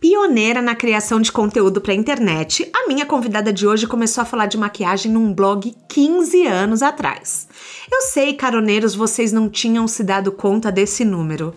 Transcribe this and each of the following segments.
Pioneira na criação de conteúdo para internet, a minha convidada de hoje começou a falar de maquiagem num blog 15 anos atrás. Eu sei, caroneiros, vocês não tinham se dado conta desse número.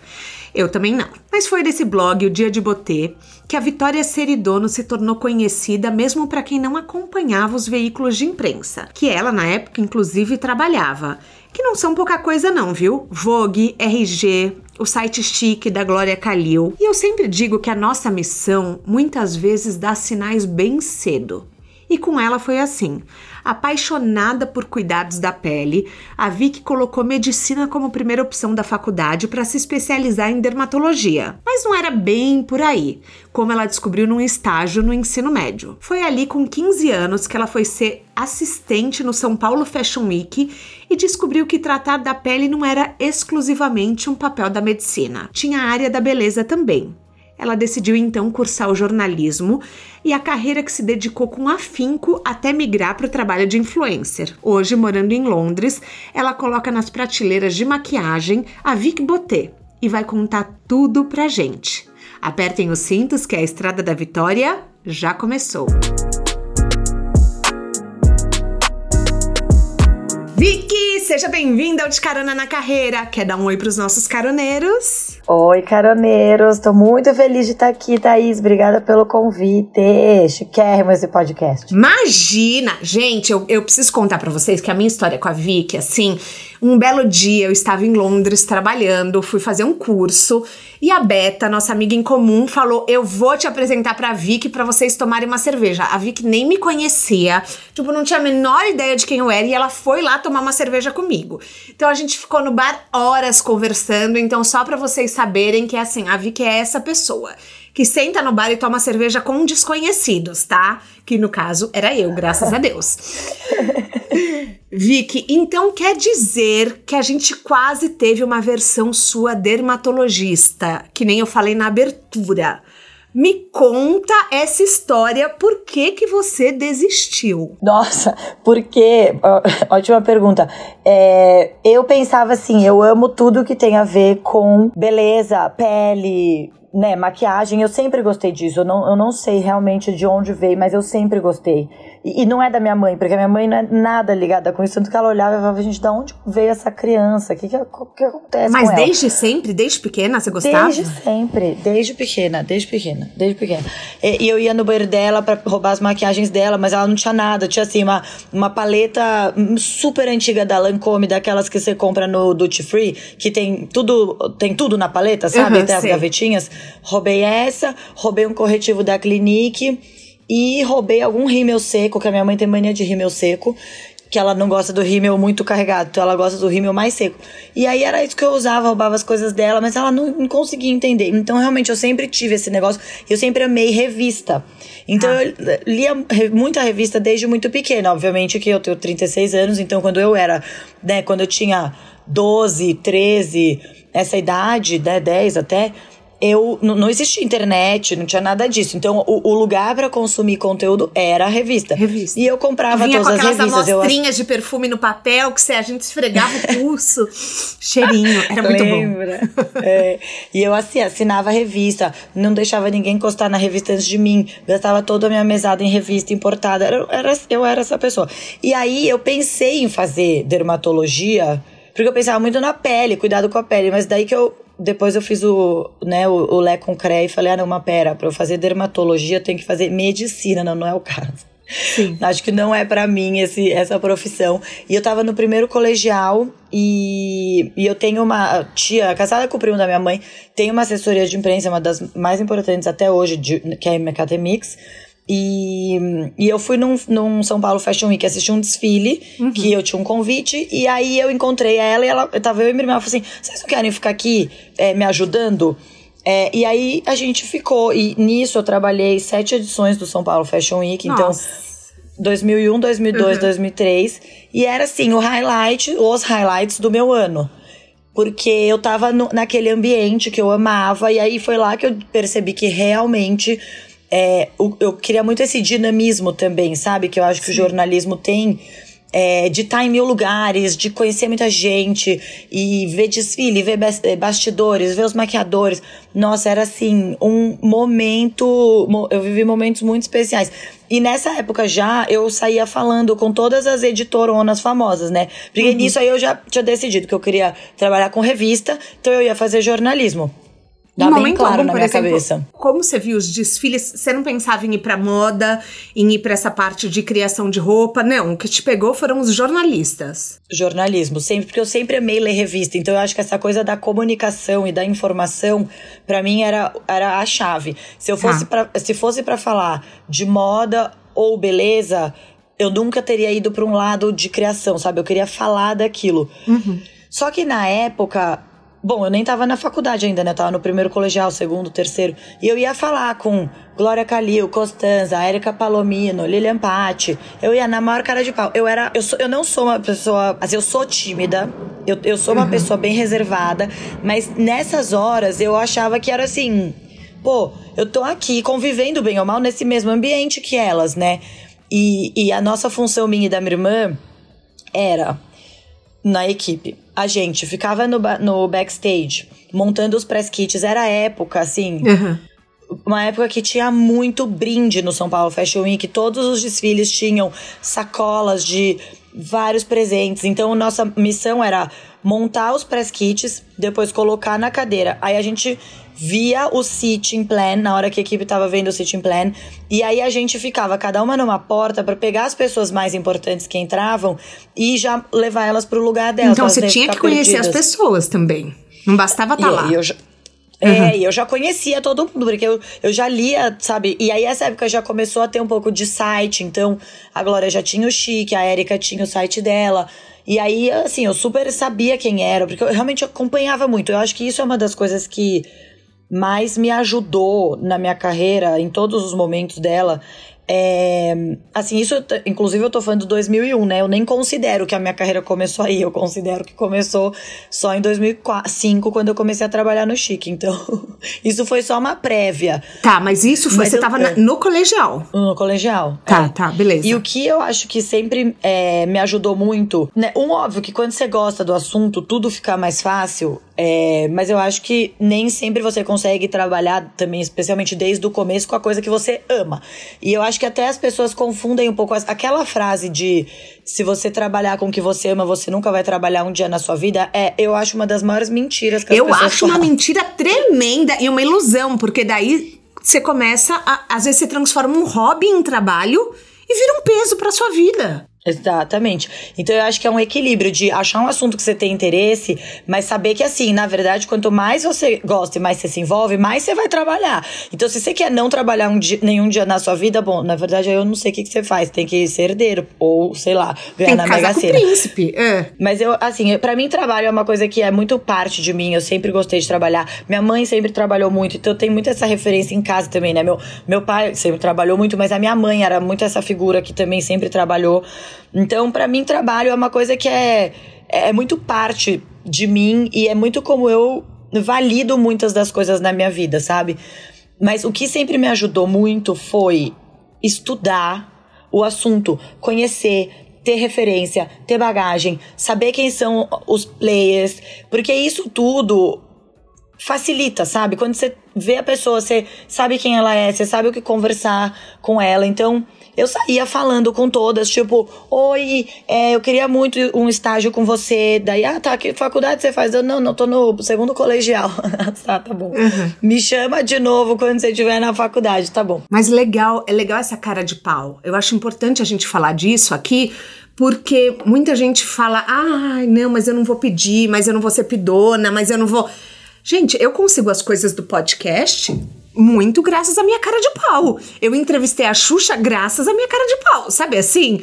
Eu também não. Mas foi desse blog, O Dia de Botê, que a Vitória Seridono se tornou conhecida mesmo para quem não acompanhava os veículos de imprensa, que ela na época inclusive trabalhava que não são pouca coisa não, viu? Vogue, RG, o site chique da Glória Calil. E eu sempre digo que a nossa missão muitas vezes dá sinais bem cedo. E com ela foi assim. Apaixonada por cuidados da pele, a Vicky colocou medicina como primeira opção da faculdade para se especializar em dermatologia. Mas não era bem por aí, como ela descobriu num estágio no ensino médio. Foi ali com 15 anos que ela foi ser assistente no São Paulo Fashion Week e descobriu que tratar da pele não era exclusivamente um papel da medicina. Tinha a área da beleza também. Ela decidiu então cursar o jornalismo e a carreira que se dedicou com afinco até migrar para o trabalho de influencer. Hoje, morando em Londres, ela coloca nas prateleiras de maquiagem a Vic Boté e vai contar tudo pra gente. Apertem os cintos que a Estrada da Vitória já começou. Vicky, seja bem-vinda ao De Carona na Carreira. Quer dar um oi para os nossos caroneiros? Oi, caroneiros. Tô muito feliz de estar aqui, Thaís. Obrigada pelo convite. Chiquérrimo esse podcast. Imagina! Gente, eu, eu preciso contar para vocês que a minha história com a Vicky, assim, um belo dia eu estava em Londres trabalhando, fui fazer um curso e a Beta, nossa amiga em comum, falou: Eu vou te apresentar pra Vicky para vocês tomarem uma cerveja. A Vicky nem me conhecia, tipo, não tinha a menor ideia de quem eu era e ela foi lá tomar uma cerveja comigo. Então a gente ficou no bar horas conversando. Então, só para vocês saberem que assim, a Vicky é essa pessoa que senta no bar e toma cerveja com desconhecidos, tá? Que no caso era eu, graças a Deus. Vicky, então quer dizer que a gente quase teve uma versão sua dermatologista, que nem eu falei na abertura. Me conta essa história, por que que você desistiu? Nossa, porque, ótima pergunta. É, eu pensava assim, eu amo tudo que tem a ver com beleza, pele, né, maquiagem, eu sempre gostei disso. Eu não, eu não sei realmente de onde veio, mas eu sempre gostei. E, e, não é da minha mãe, porque a minha mãe não é nada ligada com isso. Tanto que ela olhava e falava, gente, da onde veio essa criança? O que, que, que acontece Mas com desde ela? sempre, desde pequena, você gostava? Desde sempre, desde pequena, desde pequena, desde pequena. E, e eu ia no banheiro dela para roubar as maquiagens dela, mas ela não tinha nada. Tinha assim, uma, uma paleta super antiga da Lancome, daquelas que você compra no Duty Free, que tem tudo, tem tudo na paleta, sabe? Uhum, tem as gavetinhas. Roubei essa, roubei um corretivo da Clinique e roubei algum rímel seco, que a minha mãe tem mania de rímel seco, que ela não gosta do rímel muito carregado, então ela gosta do rímel mais seco. E aí era isso que eu usava, roubava as coisas dela, mas ela não, não conseguia entender. Então realmente eu sempre tive esse negócio, eu sempre amei revista. Então ah. eu lia muita revista desde muito pequena, obviamente que eu tenho 36 anos, então quando eu era, né, quando eu tinha 12, 13, essa idade, né, 10 até, eu não, existia internet, não tinha nada disso. Então, o, o lugar para consumir conteúdo era a revista. Revista. E eu comprava Vinha todas com as revistas. amostrinhas eu... de perfume no papel que a gente esfregava o pulso. Cheirinho. Era muito Lembra? bom. é. E eu, assim, assinava a revista. Não deixava ninguém encostar na revista antes de mim. Gastava toda a minha mesada em revista importada. Era, era, eu era essa pessoa. E aí, eu pensei em fazer dermatologia... Porque eu pensava muito na pele, cuidado com a pele. Mas daí que eu depois eu fiz o, né, o, o Lé com CRE e falei, ah, não, mas pera, pra eu fazer dermatologia eu tenho que fazer medicina, não, não é o caso. Sim. Acho que não é para mim esse, essa profissão. E eu tava no primeiro colegial e, e eu tenho uma tia, casada com o primo da minha mãe, tem uma assessoria de imprensa, uma das mais importantes até hoje, de, que é a Mecatemix. E, e eu fui num, num São Paulo Fashion Week assistir um desfile, uhum. que eu tinha um convite, e aí eu encontrei ela e ela eu tava eu e minha irmã, ela falou assim: vocês não querem ficar aqui é, me ajudando? É, e aí a gente ficou, e nisso eu trabalhei sete edições do São Paulo Fashion Week, então Nossa. 2001, 2002, uhum. 2003. E era assim, o highlight, os highlights do meu ano. Porque eu tava no, naquele ambiente que eu amava, e aí foi lá que eu percebi que realmente é, eu, queria muito esse dinamismo também, sabe? Que eu acho que o jornalismo tem é, de estar em mil lugares, de conhecer muita gente e ver desfile, ver é, bastidores, ver os maquiadores. Nossa, era assim, um momento. Eu vivi momentos muito especiais. E nessa época já eu saía falando com todas as editoronas famosas, né? Porque uhum. nisso aí eu já tinha decidido que eu queria trabalhar com revista, então eu ia fazer jornalismo. Dá bem momento claro algum, na minha exemplo, cabeça. Como você viu os desfiles, você não pensava em ir pra moda, em ir pra essa parte de criação de roupa? Não, o que te pegou foram os jornalistas. Jornalismo, sempre, porque eu sempre amei ler revista. Então eu acho que essa coisa da comunicação e da informação, para mim, era, era a chave. Se eu fosse, ah. Pra, se fosse para falar de moda ou beleza, eu nunca teria ido para um lado de criação, sabe? Eu queria falar daquilo. Uhum. Só que na época, Bom, eu nem tava na faculdade ainda, né? Eu tava no primeiro colegial, segundo, terceiro. E eu ia falar com Glória Calil, Costanza, Érica Palomino, Lilian Patti. Eu ia na maior cara de pau. Eu era. Eu, sou, eu não sou uma pessoa. Assim, eu sou tímida. Eu, eu sou uma uhum. pessoa bem reservada. Mas nessas horas eu achava que era assim. Pô, eu tô aqui convivendo bem ou mal nesse mesmo ambiente que elas, né? E, e a nossa função minha e da minha irmã era na equipe. A gente ficava no, no backstage, montando os press kits. Era época, assim. Uhum. Uma época que tinha muito brinde no São Paulo Fashion Week. Todos os desfiles tinham sacolas de vários presentes. Então, nossa missão era montar os press kits, depois colocar na cadeira. Aí a gente via o sitting plan, na hora que a equipe tava vendo o sitting plan, e aí a gente ficava cada uma numa porta para pegar as pessoas mais importantes que entravam e já levar elas pro lugar delas. Então você tinha que conhecer perdidas. as pessoas também. Não bastava estar tá lá. Eu já, é, e eu já conhecia todo mundo, porque eu, eu já lia, sabe? E aí, essa época já começou a ter um pouco de site. Então, a Glória já tinha o Chique, a Erika tinha o site dela. E aí, assim, eu super sabia quem era, porque eu realmente acompanhava muito. Eu acho que isso é uma das coisas que mais me ajudou na minha carreira, em todos os momentos dela, é, assim, isso, inclusive eu tô falando de 2001, né? Eu nem considero que a minha carreira começou aí, eu considero que começou só em 2005, quando eu comecei a trabalhar no Chique. Então, isso foi só uma prévia. Tá, mas isso foi, mas você eu, tava na, no colegial. No colegial. Tá, é. tá, beleza. E o que eu acho que sempre é, me ajudou muito, né? Um, óbvio que quando você gosta do assunto, tudo fica mais fácil. É, mas eu acho que nem sempre você consegue trabalhar também, especialmente desde o começo, com a coisa que você ama. E eu acho que até as pessoas confundem um pouco aquela frase de se você trabalhar com o que você ama, você nunca vai trabalhar um dia na sua vida. É, eu acho uma das maiores mentiras que as eu pessoas Eu acho falam. uma mentira tremenda e uma ilusão, porque daí você começa a, às vezes você transforma um hobby em trabalho e vira um peso para sua vida. Exatamente. Então eu acho que é um equilíbrio de achar um assunto que você tem interesse, mas saber que assim, na verdade, quanto mais você gosta e mais você se envolve, mais você vai trabalhar. Então se você quer não trabalhar um dia, nenhum dia na sua vida, bom, na verdade eu não sei o que, que você faz, tem que ser herdeiro ou sei lá, ganhar tem na Mega Sena. príncipe. É. Mas eu assim, para mim trabalho é uma coisa que é muito parte de mim, eu sempre gostei de trabalhar. Minha mãe sempre trabalhou muito, então eu tenho muito essa referência em casa também, né? Meu meu pai sempre trabalhou muito, mas a minha mãe era muito essa figura que também sempre trabalhou. Então, para mim, trabalho é uma coisa que é, é muito parte de mim e é muito como eu valido muitas das coisas na minha vida, sabe? Mas o que sempre me ajudou muito foi estudar o assunto, conhecer, ter referência, ter bagagem, saber quem são os players, porque isso tudo facilita, sabe? Quando você vê a pessoa, você sabe quem ela é, você sabe o que conversar com ela. Então, eu saía falando com todas, tipo, oi, é, eu queria muito um estágio com você. Daí, ah, tá, que faculdade você faz? Eu, não, não, tô no segundo colegial. tá, tá bom. Uhum. Me chama de novo quando você estiver na faculdade, tá bom. Mas legal, é legal essa cara de pau. Eu acho importante a gente falar disso aqui, porque muita gente fala, ai, ah, não, mas eu não vou pedir, mas eu não vou ser pidona, mas eu não vou. Gente, eu consigo as coisas do podcast muito graças à minha cara de pau. Eu entrevistei a Xuxa graças à minha cara de pau, sabe assim?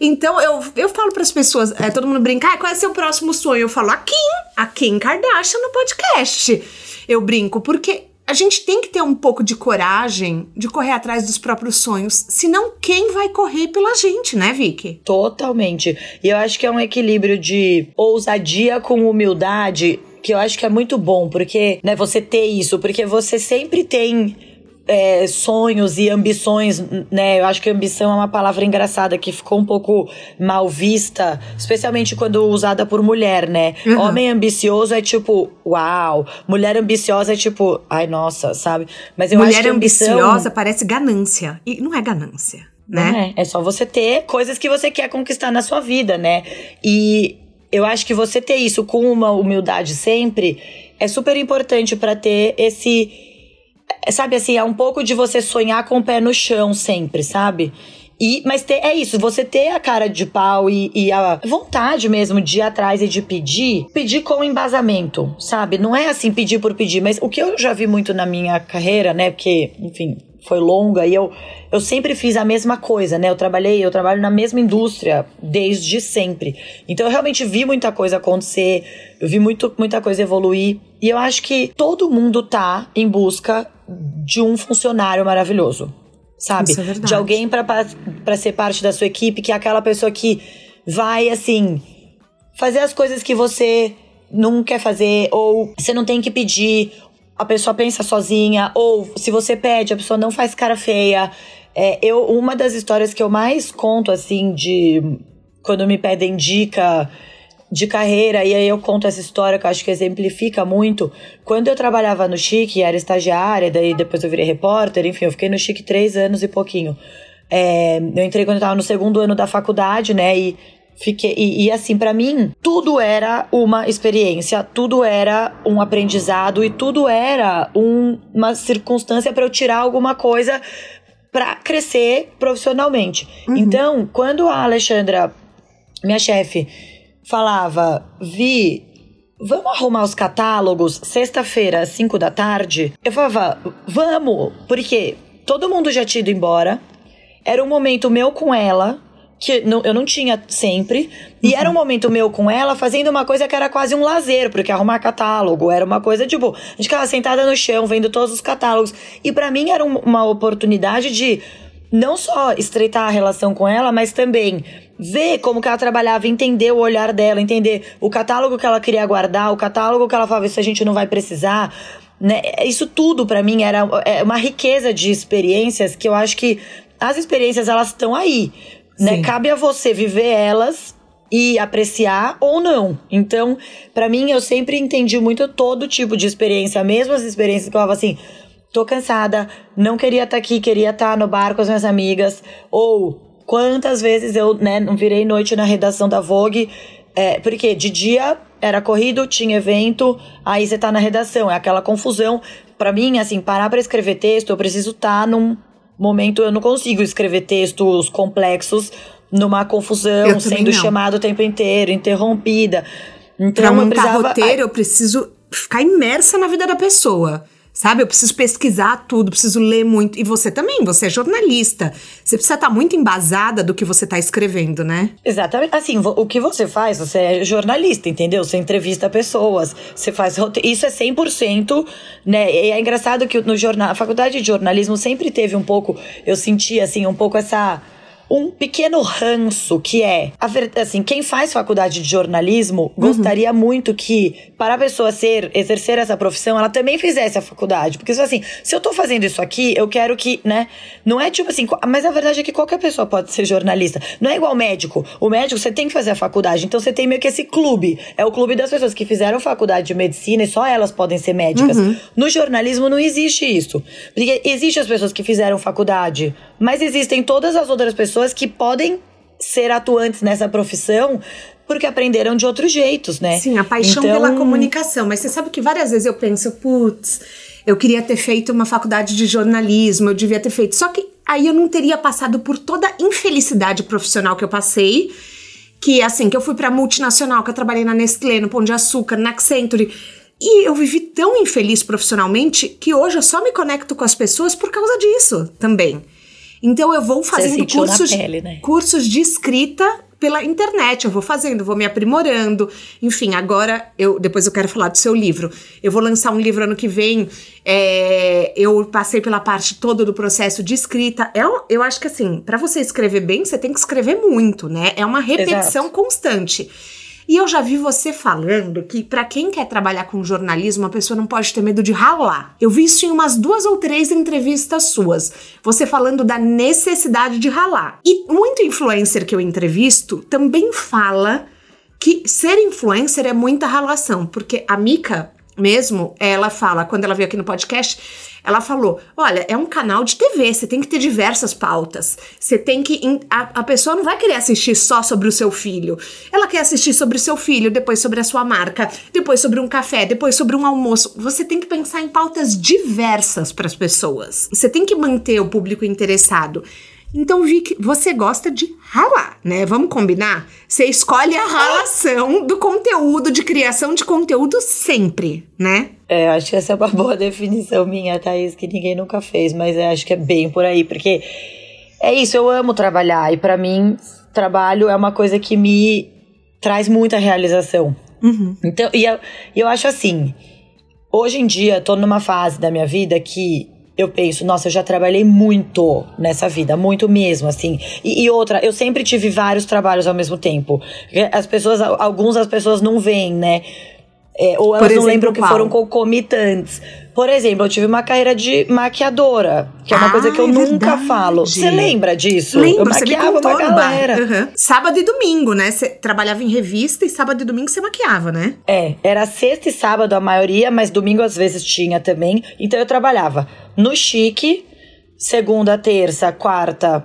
Então eu, eu falo para as pessoas, é, todo mundo brinca, ah, qual é seu próximo sonho? Eu falo a Kim, a Kim Kardashian no podcast. Eu brinco porque a gente tem que ter um pouco de coragem de correr atrás dos próprios sonhos. Senão, quem vai correr pela gente, né, Vicky? Totalmente. E eu acho que é um equilíbrio de ousadia com humildade que eu acho que é muito bom, porque, né, você ter isso, porque você sempre tem é, sonhos e ambições, né? Eu acho que ambição é uma palavra engraçada que ficou um pouco mal vista, especialmente quando usada por mulher, né? Uhum. Homem ambicioso é tipo, uau. Mulher ambiciosa é tipo, ai nossa, sabe? Mas eu mulher acho que ambição... ambiciosa parece ganância. E não é ganância, né? É, é só você ter coisas que você quer conquistar na sua vida, né? E eu acho que você ter isso com uma humildade sempre é super importante para ter esse sabe assim, é um pouco de você sonhar com o pé no chão sempre, sabe? E, mas ter, é isso, você ter a cara de pau e, e, a vontade mesmo de ir atrás e de pedir, pedir com embasamento, sabe? Não é assim pedir por pedir, mas o que eu já vi muito na minha carreira, né? Porque, enfim, foi longa e eu, eu sempre fiz a mesma coisa, né? Eu trabalhei, eu trabalho na mesma indústria desde sempre. Então eu realmente vi muita coisa acontecer, eu vi muito, muita coisa evoluir. E eu acho que todo mundo tá em busca de um funcionário maravilhoso, sabe? Isso é de alguém para ser parte da sua equipe, que é aquela pessoa que vai, assim, fazer as coisas que você não quer fazer, ou você não tem que pedir, a pessoa pensa sozinha, ou se você pede, a pessoa não faz cara feia. É, eu, uma das histórias que eu mais conto, assim, de quando me pedem dica de carreira, e aí eu conto essa história que eu acho que exemplifica muito. Quando eu trabalhava no Chique, era estagiária, daí depois eu virei repórter, enfim, eu fiquei no Chique três anos e pouquinho. É, eu entrei quando eu tava no segundo ano da faculdade, né, e fiquei e, e assim para mim tudo era uma experiência tudo era um aprendizado e tudo era um, uma circunstância para eu tirar alguma coisa para crescer profissionalmente uhum. então quando a Alexandra minha chefe falava: Vi, vamos arrumar os catálogos sexta-feira, às 5 da tarde? Eu falava: Vamos, porque todo mundo já tinha ido embora. Era um momento meu com ela, que eu não tinha sempre. E uhum. era um momento meu com ela fazendo uma coisa que era quase um lazer, porque arrumar catálogo era uma coisa tipo, a gente ficava sentada no chão vendo todos os catálogos. E para mim era uma oportunidade de não só estreitar a relação com ela, mas também ver como que ela trabalhava, entender o olhar dela, entender o catálogo que ela queria guardar, o catálogo que ela falava, isso a gente não vai precisar. Né? Isso tudo para mim era é uma riqueza de experiências que eu acho que as experiências elas estão aí. Né? Cabe a você viver elas e apreciar ou não. Então, para mim, eu sempre entendi muito todo tipo de experiência, mesmo as experiências que eu falava assim, tô cansada, não queria estar tá aqui, queria estar tá no bar com as minhas amigas, ou quantas vezes eu, né, não virei noite na redação da Vogue, é, porque de dia era corrido, tinha evento, aí você tá na redação, é aquela confusão. Para mim, assim, parar para escrever texto, eu preciso estar tá num momento, eu não consigo escrever textos complexos numa confusão, sendo chamado o tempo inteiro, interrompida. Então, pra montar eu precisava... roteiro, eu preciso ficar imersa na vida da pessoa. Sabe? Eu preciso pesquisar tudo, preciso ler muito. E você também, você é jornalista. Você precisa estar tá muito embasada do que você está escrevendo, né? Exatamente. Assim, o que você faz, você é jornalista, entendeu? Você entrevista pessoas, você faz. Isso é 100%, né? E é engraçado que no jornal, a faculdade de jornalismo sempre teve um pouco, eu senti assim, um pouco essa um pequeno ranço que é, assim, quem faz faculdade de jornalismo uhum. gostaria muito que, para a pessoa ser, exercer essa profissão, ela também fizesse a faculdade. Porque, assim, se eu tô fazendo isso aqui, eu quero que, né, não é tipo assim, mas a verdade é que qualquer pessoa pode ser jornalista. Não é igual médico. O médico, você tem que fazer a faculdade. Então, você tem meio que esse clube. É o clube das pessoas que fizeram faculdade de medicina e só elas podem ser médicas. Uhum. No jornalismo não existe isso. Porque existe as pessoas que fizeram faculdade, mas existem todas as outras pessoas que podem ser atuantes nessa profissão porque aprenderam de outros jeitos, né? Sim, a paixão então... pela comunicação. Mas você sabe que várias vezes eu penso, putz, eu queria ter feito uma faculdade de jornalismo, eu devia ter feito. Só que aí eu não teria passado por toda a infelicidade profissional que eu passei. Que assim, que eu fui pra multinacional, que eu trabalhei na Nestlé, no Pão de Açúcar, na Accenture. E eu vivi tão infeliz profissionalmente que hoje eu só me conecto com as pessoas por causa disso também. Então eu vou fazendo cursos, pele, né? cursos de escrita pela internet. Eu vou fazendo, vou me aprimorando. Enfim, agora eu depois eu quero falar do seu livro. Eu vou lançar um livro ano que vem. É, eu passei pela parte toda do processo de escrita. É, eu acho que assim, para você escrever bem, você tem que escrever muito, né? É uma repetição Exato. constante. E eu já vi você falando que para quem quer trabalhar com jornalismo, a pessoa não pode ter medo de ralar. Eu vi isso em umas duas ou três entrevistas suas. Você falando da necessidade de ralar. E muito influencer que eu entrevisto também fala que ser influencer é muita ralação, porque a Mica mesmo, ela fala, quando ela veio aqui no podcast, ela falou: olha, é um canal de TV, você tem que ter diversas pautas. Você tem que. A, a pessoa não vai querer assistir só sobre o seu filho. Ela quer assistir sobre o seu filho, depois sobre a sua marca, depois sobre um café, depois sobre um almoço. Você tem que pensar em pautas diversas para as pessoas. Você tem que manter o público interessado. Então, Vic, você gosta de ralar, né? Vamos combinar? Você escolhe a ralação do conteúdo, de criação de conteúdo sempre, né? É, acho que essa é uma boa definição minha, Thaís, que ninguém nunca fez, mas acho que é bem por aí, porque é isso, eu amo trabalhar e para mim, trabalho é uma coisa que me traz muita realização. Uhum. Então, e eu, eu acho assim, hoje em dia, tô numa fase da minha vida que eu penso, nossa, eu já trabalhei muito nessa vida, muito mesmo, assim. E, e, outra, eu sempre tive vários trabalhos ao mesmo tempo. As pessoas, alguns as pessoas não veem, né? É, ou elas exemplo, não lembram que qual? foram concomitantes. Por exemplo, eu tive uma carreira de maquiadora, que é uma ah, coisa que eu é nunca verdade. falo. Você lembra disso? Lembro, eu maquiava uma galera. Uhum. Sábado e domingo, né? Você trabalhava em revista e sábado e domingo você maquiava, né? É, era sexta e sábado a maioria, mas domingo às vezes tinha também. Então eu trabalhava no chique, segunda, terça, quarta,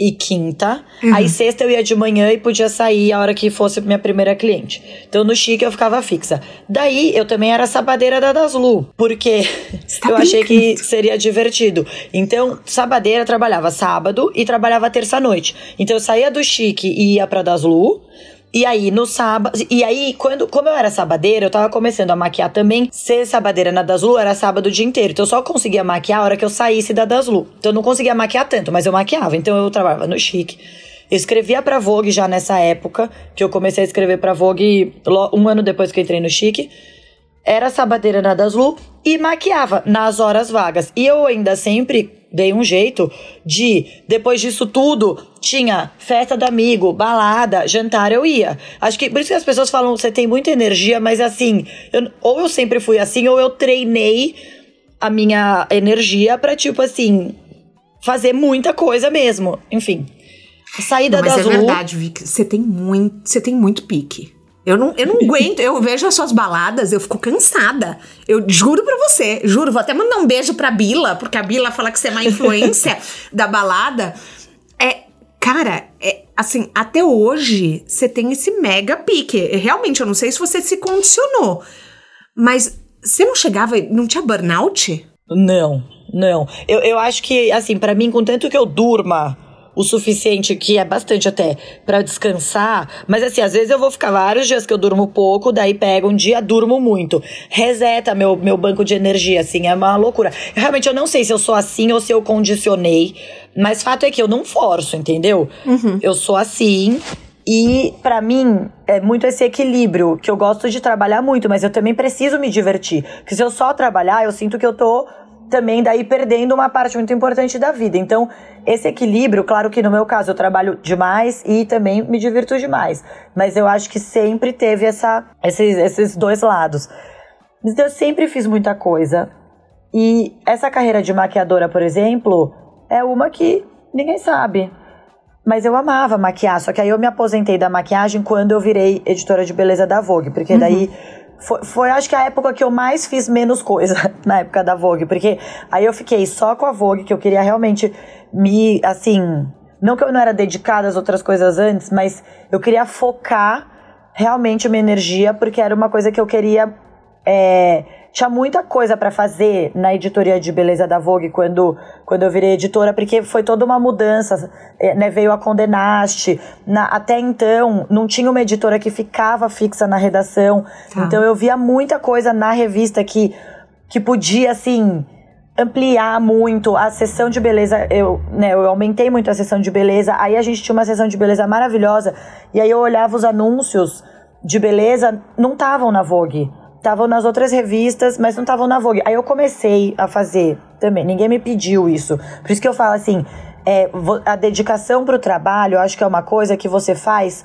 e quinta. Uhum. Aí sexta eu ia de manhã e podia sair a hora que fosse minha primeira cliente. Então no chique eu ficava fixa. Daí eu também era sabadeira da Daslu, porque tá eu achei que seria divertido. Então, sabadeira trabalhava sábado e trabalhava terça-noite. Então eu saía do chique e ia pra Daslu. E aí, no sábado. E aí, quando, como eu era sabadeira, eu tava começando a maquiar também. Ser sabadeira na Daslu era sábado o dia inteiro. Então eu só conseguia maquiar a hora que eu saísse da Daslu. Então eu não conseguia maquiar tanto, mas eu maquiava. Então eu trabalhava no chique. Escrevia pra Vogue já nessa época, que eu comecei a escrever pra Vogue um ano depois que eu entrei no chique. Era sabadeira na Daslu e maquiava nas horas vagas. E eu ainda sempre dei um jeito de, depois disso tudo, tinha festa do amigo, balada, jantar, eu ia. Acho que por isso que as pessoas falam, você tem muita energia, mas assim, eu, ou eu sempre fui assim, ou eu treinei a minha energia pra, tipo assim, fazer muita coisa mesmo. Enfim. Saída Não, mas é verdade, Vic, você tem muito, você tem muito pique. Eu não, eu não aguento, eu vejo as suas baladas, eu fico cansada. Eu juro pra você, juro, vou até mandar um beijo pra Bila, porque a Bila fala que você é uma influência da balada. É, cara, é, assim, até hoje você tem esse mega pique. Realmente, eu não sei se você se condicionou, mas você não chegava, não tinha burnout? Não, não. Eu, eu acho que, assim, para mim, contanto que eu durma o suficiente, que é bastante até, para descansar. Mas assim, às vezes eu vou ficar vários dias que eu durmo pouco, daí pego um dia, durmo muito. Reseta meu, meu banco de energia, assim, é uma loucura. Realmente eu não sei se eu sou assim ou se eu condicionei, mas fato é que eu não forço, entendeu? Uhum. Eu sou assim. E para mim é muito esse equilíbrio que eu gosto de trabalhar muito, mas eu também preciso me divertir. Porque se eu só trabalhar, eu sinto que eu tô também daí perdendo uma parte muito importante da vida. Então, esse equilíbrio, claro que no meu caso eu trabalho demais e também me divirto demais, mas eu acho que sempre teve essa, esses, esses dois lados. Mas eu sempre fiz muita coisa. E essa carreira de maquiadora, por exemplo, é uma que ninguém sabe. Mas eu amava maquiar, só que aí eu me aposentei da maquiagem quando eu virei editora de beleza da Vogue, porque daí uhum foi, foi, acho que a época que eu mais fiz menos coisa na época da Vogue, porque aí eu fiquei só com a Vogue, que eu queria realmente me, assim, não que eu não era dedicada às outras coisas antes, mas eu queria focar realmente minha energia, porque era uma coisa que eu queria é, tinha muita coisa para fazer na editoria de beleza da Vogue quando, quando eu virei editora, porque foi toda uma mudança, é, né? Veio a Condenaste. Na, até então, não tinha uma editora que ficava fixa na redação. Tá. Então eu via muita coisa na revista que, que podia, assim, ampliar muito a sessão de beleza. Eu, né, eu aumentei muito a sessão de beleza. Aí a gente tinha uma sessão de beleza maravilhosa. E aí eu olhava os anúncios de beleza, não estavam na Vogue. Estavam nas outras revistas, mas não estavam na Vogue. Aí eu comecei a fazer também. Ninguém me pediu isso. Por isso que eu falo assim: é, a dedicação para o trabalho, eu acho que é uma coisa que você faz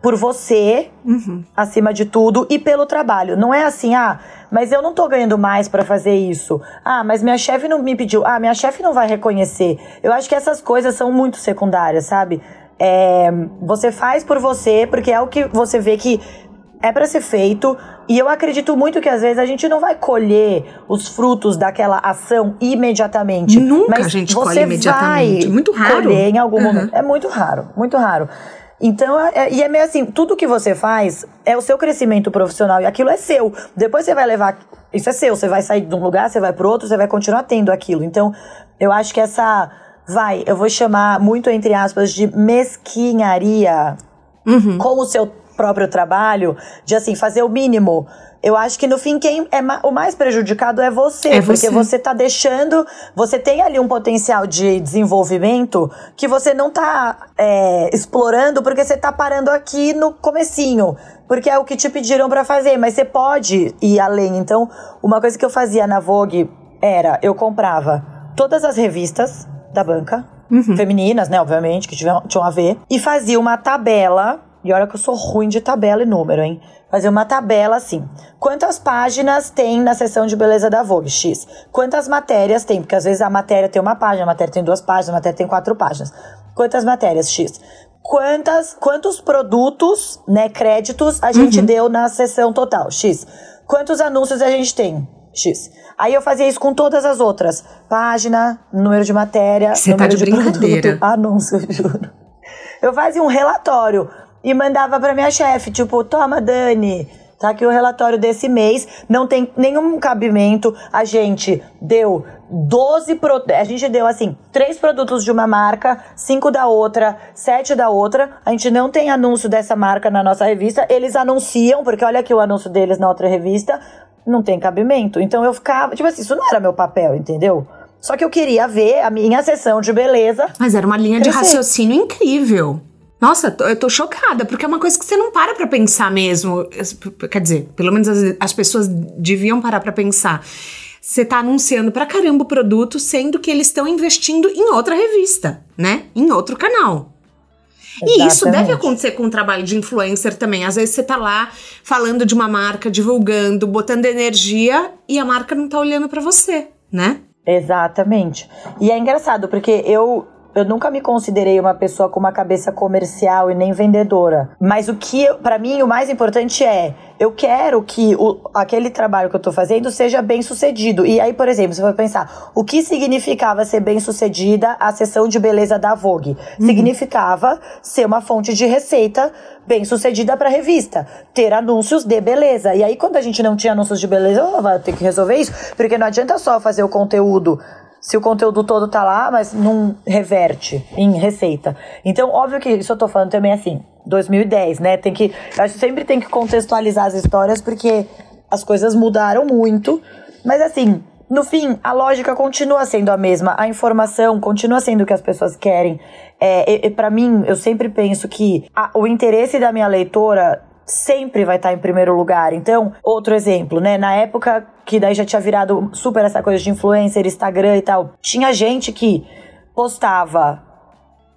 por você, uhum. acima de tudo, e pelo trabalho. Não é assim, ah, mas eu não tô ganhando mais para fazer isso. Ah, mas minha chefe não me pediu. Ah, minha chefe não vai reconhecer. Eu acho que essas coisas são muito secundárias, sabe? É, você faz por você, porque é o que você vê que é para ser feito. E eu acredito muito que às vezes a gente não vai colher os frutos daquela ação imediatamente. Nunca mas a gente colhe imediatamente. Vai muito raro. Colher em algum uhum. momento. É muito raro, muito raro. Então, é, é, e é meio assim, tudo que você faz é o seu crescimento profissional e aquilo é seu. Depois você vai levar, isso é seu, você vai sair de um lugar, você vai para outro, você vai continuar tendo aquilo. Então, eu acho que essa vai, eu vou chamar muito entre aspas de mesquinharia uhum. com o seu próprio trabalho, de assim, fazer o mínimo. Eu acho que no fim quem é ma o mais prejudicado é você, é porque você. você tá deixando, você tem ali um potencial de desenvolvimento que você não tá é, explorando porque você tá parando aqui no comecinho, porque é o que te pediram para fazer, mas você pode ir além. Então, uma coisa que eu fazia na Vogue era eu comprava todas as revistas da banca, uhum. femininas, né, obviamente, que tinham, tinham a ver, e fazia uma tabela e olha que eu sou ruim de tabela e número, hein? Fazer uma tabela assim. Quantas páginas tem na seção de beleza da Vogue? X. Quantas matérias tem? Porque às vezes a matéria tem uma página, a matéria tem duas páginas, a matéria tem quatro páginas. Quantas matérias? X. Quantas, quantos produtos, né, créditos a gente uhum. deu na sessão total? X. Quantos anúncios a gente tem? X. Aí eu fazia isso com todas as outras. Página, número de matéria, Você tá número tá de, de brincadeira. Produto, anúncio, juro. Eu fazia um relatório e mandava para minha chefe, tipo, toma, Dani, tá aqui o relatório desse mês, não tem nenhum cabimento. A gente deu 12 produtos, a gente deu assim, três produtos de uma marca, cinco da outra, sete da outra. A gente não tem anúncio dessa marca na nossa revista. Eles anunciam, porque olha aqui o anúncio deles na outra revista, não tem cabimento. Então eu ficava, tipo assim, isso não era meu papel, entendeu? Só que eu queria ver a minha sessão de beleza. Mas era uma linha crescer. de raciocínio incrível. Nossa, eu tô chocada, porque é uma coisa que você não para pra pensar mesmo. Quer dizer, pelo menos as, as pessoas deviam parar pra pensar. Você tá anunciando pra caramba o produto, sendo que eles estão investindo em outra revista, né? Em outro canal. Exatamente. E isso deve acontecer com o trabalho de influencer também. Às vezes você tá lá falando de uma marca, divulgando, botando energia e a marca não tá olhando para você, né? Exatamente. E é engraçado, porque eu eu nunca me considerei uma pessoa com uma cabeça comercial e nem vendedora. Mas o que, para mim, o mais importante é eu quero que o, aquele trabalho que eu tô fazendo seja bem sucedido. E aí, por exemplo, você vai pensar, o que significava ser bem sucedida a sessão de beleza da Vogue? Uhum. Significava ser uma fonte de receita bem sucedida para revista, ter anúncios de beleza. E aí, quando a gente não tinha anúncios de beleza, eu vou ter que resolver isso, porque não adianta só fazer o conteúdo se o conteúdo todo tá lá, mas não reverte em receita. Então, óbvio que isso eu tô falando também assim, 2010, né? Tem que. Acho que sempre tem que contextualizar as histórias, porque as coisas mudaram muito. Mas assim, no fim, a lógica continua sendo a mesma, a informação continua sendo o que as pessoas querem. É, para mim, eu sempre penso que a, o interesse da minha leitora sempre vai estar em primeiro lugar. Então, outro exemplo, né? Na época que daí já tinha virado super essa coisa de influencer, Instagram e tal, tinha gente que postava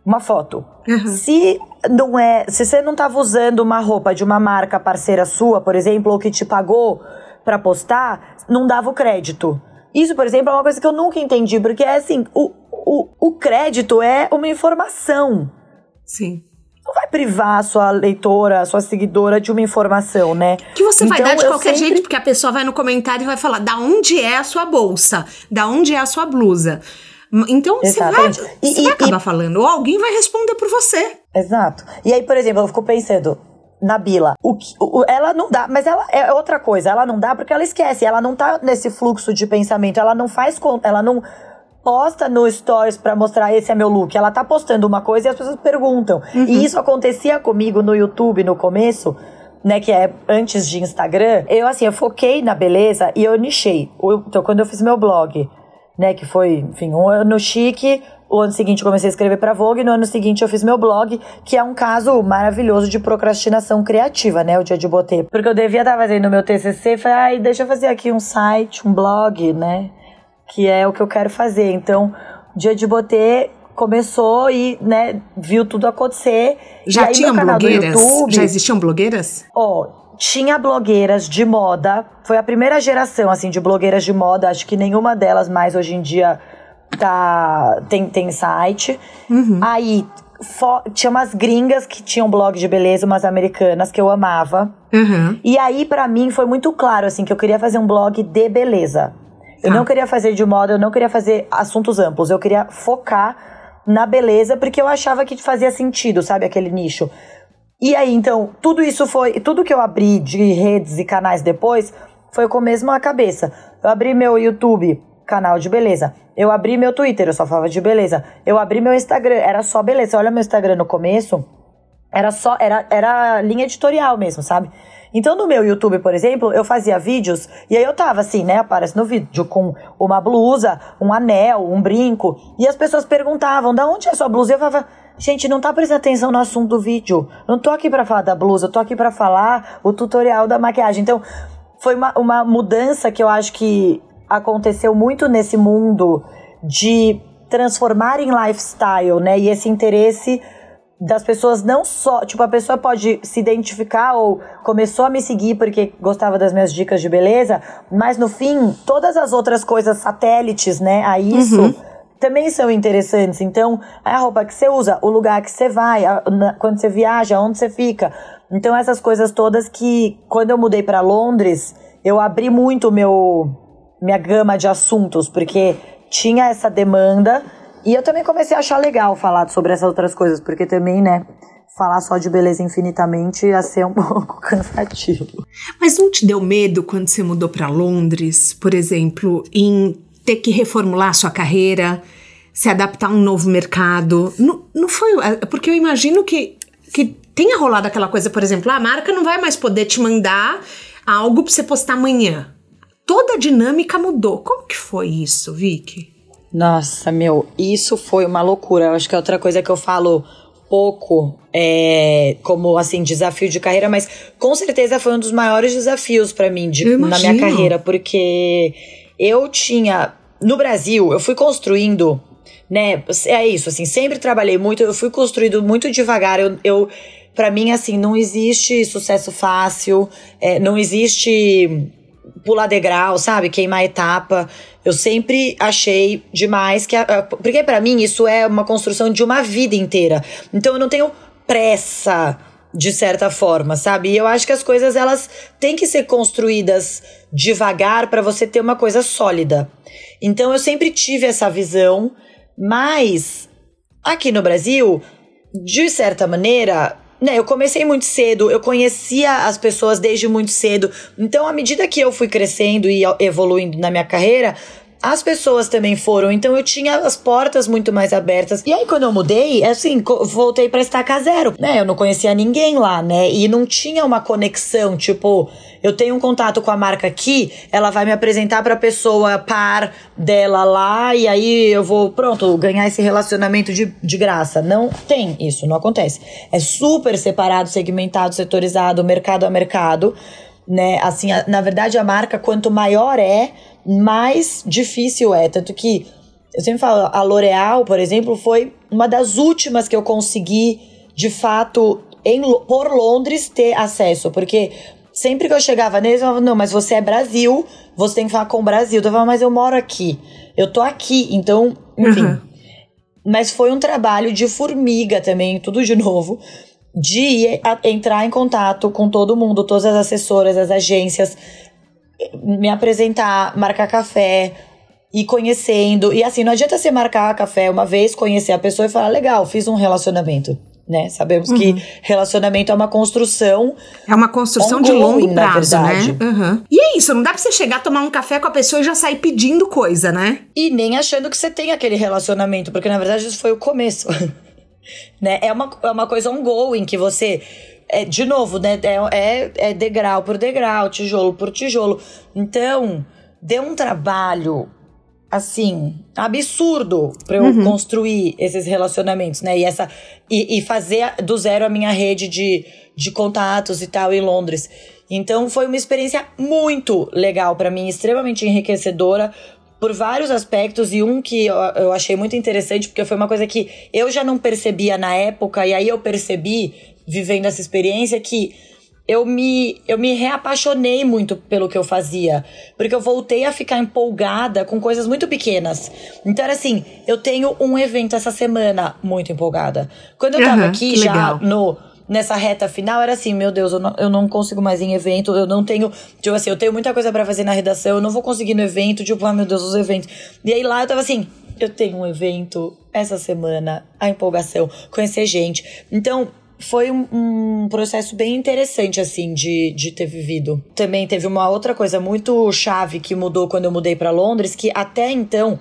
uma foto. Uhum. Se não é, se você não estava usando uma roupa de uma marca parceira sua, por exemplo, ou que te pagou para postar, não dava o crédito. Isso, por exemplo, é uma coisa que eu nunca entendi, porque é assim, o, o, o crédito é uma informação. Sim não vai privar a sua leitora, a sua seguidora de uma informação, né? Que você então, vai dar de qualquer sempre... jeito, porque a pessoa vai no comentário e vai falar da onde é a sua bolsa, da onde é a sua blusa. Então Exatamente. você vai, e, você e, vai acabar e... falando, ou alguém vai responder por você. Exato. E aí, por exemplo, eu fico pensando, na Bila. O, o, ela não dá, mas ela é outra coisa. Ela não dá porque ela esquece. Ela não tá nesse fluxo de pensamento. Ela não faz. Ela não posta no Stories para mostrar esse é meu look. Ela tá postando uma coisa e as pessoas perguntam. Uhum. E isso acontecia comigo no YouTube no começo. Né, que é antes de Instagram, eu assim, eu foquei na beleza e eu nichei. Então, quando eu fiz meu blog, né? Que foi, enfim, um ano chique. O ano seguinte eu comecei a escrever para Vogue, no ano seguinte eu fiz meu blog, que é um caso maravilhoso de procrastinação criativa, né? O dia de botei. Porque eu devia estar fazendo meu TCC, falei, ai, deixa eu fazer aqui um site, um blog, né? Que é o que eu quero fazer. Então, dia de botei começou e, né, viu tudo acontecer. Já aí, tinham blogueiras? YouTube- Já existiam blogueiras? Ó, tinha blogueiras de moda. Foi a primeira geração, assim, de blogueiras de moda. Acho que nenhuma delas mais hoje em dia tá, tem, tem site. Aí, fo- tinha umas gringas que tinham blog de beleza, umas americanas que eu amava. Uhum. E aí, pra mim, foi muito claro, assim, que eu queria fazer um blog de beleza. Eu Tá. não queria fazer de moda, eu não queria fazer assuntos amplos. Eu queria focar na beleza, porque eu achava que fazia sentido, sabe? Aquele nicho. E aí, então, tudo isso foi. Tudo que eu abri de redes e canais depois foi com a mesma cabeça. Eu abri meu YouTube, canal de beleza. Eu abri meu Twitter, eu só falava de beleza. Eu abri meu Instagram, era só beleza. Olha meu Instagram no começo, era só. Era, era linha editorial mesmo, sabe? Então, no meu YouTube, por exemplo, eu fazia vídeos e aí eu tava assim, né? Aparece no vídeo com uma blusa, um anel, um brinco. E as pessoas perguntavam: da onde é a sua blusa? E eu falava. Gente, não tá prestando atenção no assunto do vídeo. Não tô aqui pra falar da blusa, tô aqui pra falar o tutorial da maquiagem. Então, foi uma, uma mudança que eu acho que aconteceu muito nesse mundo de transformar em lifestyle, né? E esse interesse das pessoas não só, tipo, a pessoa pode se identificar ou começou a me seguir porque gostava das minhas dicas de beleza, mas no fim, todas as outras coisas satélites, né, a isso, também são interessantes. Então, a roupa que você usa, o lugar que você vai, a- na- quando você viaja, onde você fica. Então, essas coisas todas que, quando eu mudei para Londres, eu abri muito meu minha gama de assuntos, porque tinha essa demanda. E eu também comecei a achar legal falar sobre essas outras coisas, porque também, né, falar só de beleza infinitamente ia ser um pouco cansativo. Mas não te deu medo quando você mudou para Londres, por exemplo, em ter que reformular sua carreira, se adaptar a um novo mercado? Não, não foi. é, Porque eu imagino que, que tenha rolado aquela coisa, por exemplo, a marca não vai mais poder te mandar algo para você postar amanhã. Toda a dinâmica mudou. Como que foi isso, Vicky? Nossa, meu, isso foi uma loucura. Eu acho que é outra coisa que eu falo pouco é, como assim desafio de carreira, mas com certeza foi um dos maiores desafios pra mim de- na minha carreira, porque eu tinha no Brasil, eu fui construindo, né? É isso, assim, sempre trabalhei muito, eu fui construindo muito devagar. Eu, eu para mim assim, não existe sucesso fácil, é, não existe pular degrau, sabe? Queimar etapa. Eu sempre achei demais que. A, porque pra mim isso é uma construção de uma vida inteira. Então eu não tenho pressa, de certa forma, sabe? E eu acho que as coisas elas têm que ser construídas devagar pra você ter uma coisa sólida. Então eu sempre tive essa visão, mas aqui no Brasil, de certa maneira, né, eu comecei muito cedo, eu conhecia as pessoas desde muito cedo. Então, à medida que eu fui crescendo e evoluindo na minha carreira, as pessoas também foram, então eu tinha as portas muito mais abertas. E aí, quando eu mudei, assim, co- voltei pra estaca zero, né? Eu não conhecia ninguém lá, né? E não tinha uma conexão, tipo, eu tenho um contato com a marca aqui, ela vai me apresentar pra pessoa par dela lá, e aí eu vou, pronto, ganhar esse relacionamento de, de graça. Não tem isso, não acontece. É super separado, segmentado, setorizado, mercado a mercado né? Assim, a- na verdade, a marca, quanto maior é, mais difícil é. Tanto que, eu sempre falo, a L'Oréal, por exemplo, foi uma das últimas que eu consegui, de fato, em, por Londres, ter acesso. Porque sempre que eu chegava neles, eu falava, não, mas você é Brasil, você tem que falar com o Brasil. Eu falava, mas eu moro aqui. Eu tô aqui, então, enfim. Uhum. Mas foi um trabalho de formiga também, tudo de novo, de ir a- entrar em contato com todo mundo, todas as assessoras, as agências, me apresentar, marcar café, ir conhecendo. E assim, não adianta você marcar café uma vez, conhecer a pessoa e falar, legal, fiz um relacionamento. Né? Sabemos que relacionamento é uma construção. É uma construção de Ongoing, longo na prazo, né? Uhum. E é isso, não dá pra você chegar, tomar um café com a pessoa e já sair pedindo coisa, né? E nem achando que você tem aquele relacionamento, porque na verdade isso foi o começo. né? é, uma, é uma coisa ongoing que você. É, de novo, né? É, é, é degrau por degrau, tijolo por tijolo. Então, deu um trabalho assim, absurdo para eu uhum. construir esses relacionamentos, né? E, essa, e, e, fazer do zero a minha rede de, de contatos e tal em Londres. Então foi uma experiência muito legal para mim, extremamente enriquecedora por vários aspectos e um que eu, eu achei muito interessante porque foi uma coisa que eu já não percebia na época e aí eu percebi vivendo essa experiência que eu me, eu me reapaixonei muito pelo que eu fazia. Porque eu voltei a ficar empolgada com coisas muito pequenas. Então era assim: eu tenho um evento essa semana, muito empolgada. Quando eu tava uhum, aqui já legal. no nessa reta final era assim, meu Deus, eu não, eu não consigo mais ir em evento, eu não tenho, tipo assim, eu tenho muita coisa para fazer na redação, eu não vou conseguir no evento, tipo, ah, meu Deus, os eventos. E aí lá eu tava assim, eu tenho um evento essa semana, a empolgação, conhecer gente. Então, foi um, um, processo bem interessante, assim, de, de ter vivido. Também teve uma outra coisa muito chave que mudou quando eu mudei para Londres, que até então,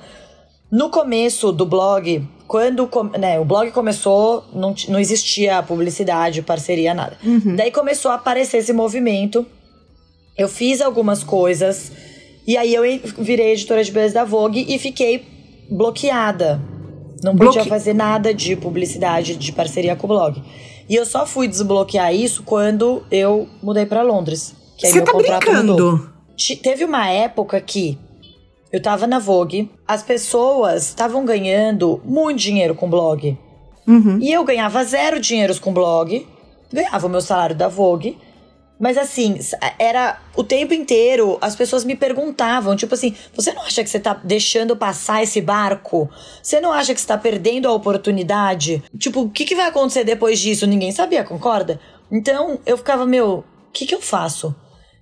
no começo do blog, quando né, o blog começou, não, não existia publicidade, parceria, nada. Uhum. Daí começou a aparecer esse movimento. Eu fiz algumas coisas. E aí eu virei editora de beleza da Vogue e fiquei bloqueada. Não Bloque... podia fazer nada de publicidade, de parceria com o blog. E eu só fui desbloquear isso quando eu mudei para Londres. Que aí Você tá brincando? Mudou. Teve uma época que eu tava na Vogue, as pessoas estavam ganhando muito dinheiro com blog. Uhum. E eu ganhava zero dinheiros com blog, ganhava o meu salário da Vogue mas assim, era o tempo inteiro as pessoas me perguntavam, tipo assim, você não acha que você tá deixando passar esse barco? Você não acha que você tá perdendo a oportunidade? Tipo, o que, que vai acontecer depois disso? Ninguém sabia, concorda? Então eu ficava, meu, o que, que eu faço?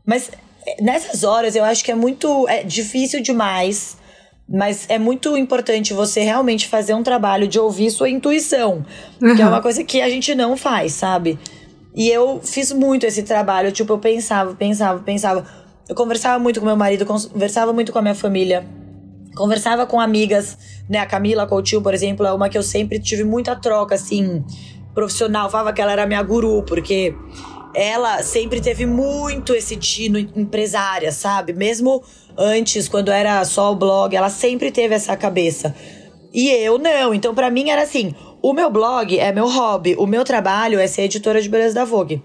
Mas eh, nessas horas eu acho que é muito é difícil demais. Mas é muito importante você realmente fazer um trabalho de ouvir sua intuição. Uhum. Que é uma coisa que a gente não faz, sabe? E eu fiz muito esse trabalho, tipo, eu pensava, pensava, pensava. Eu conversava muito com meu marido, conversava muito com a minha família. Conversava com amigas, né? A Camila Coutinho, por exemplo, é uma que eu sempre tive muita troca, assim, profissional. Falava que ela era minha guru, porque ela sempre teve muito esse tino empresária, sabe? Mesmo antes, quando era só o blog, ela sempre teve essa cabeça. E eu não. Então, para mim era assim: o meu blog é meu hobby, o meu trabalho é ser editora de beleza da Vogue.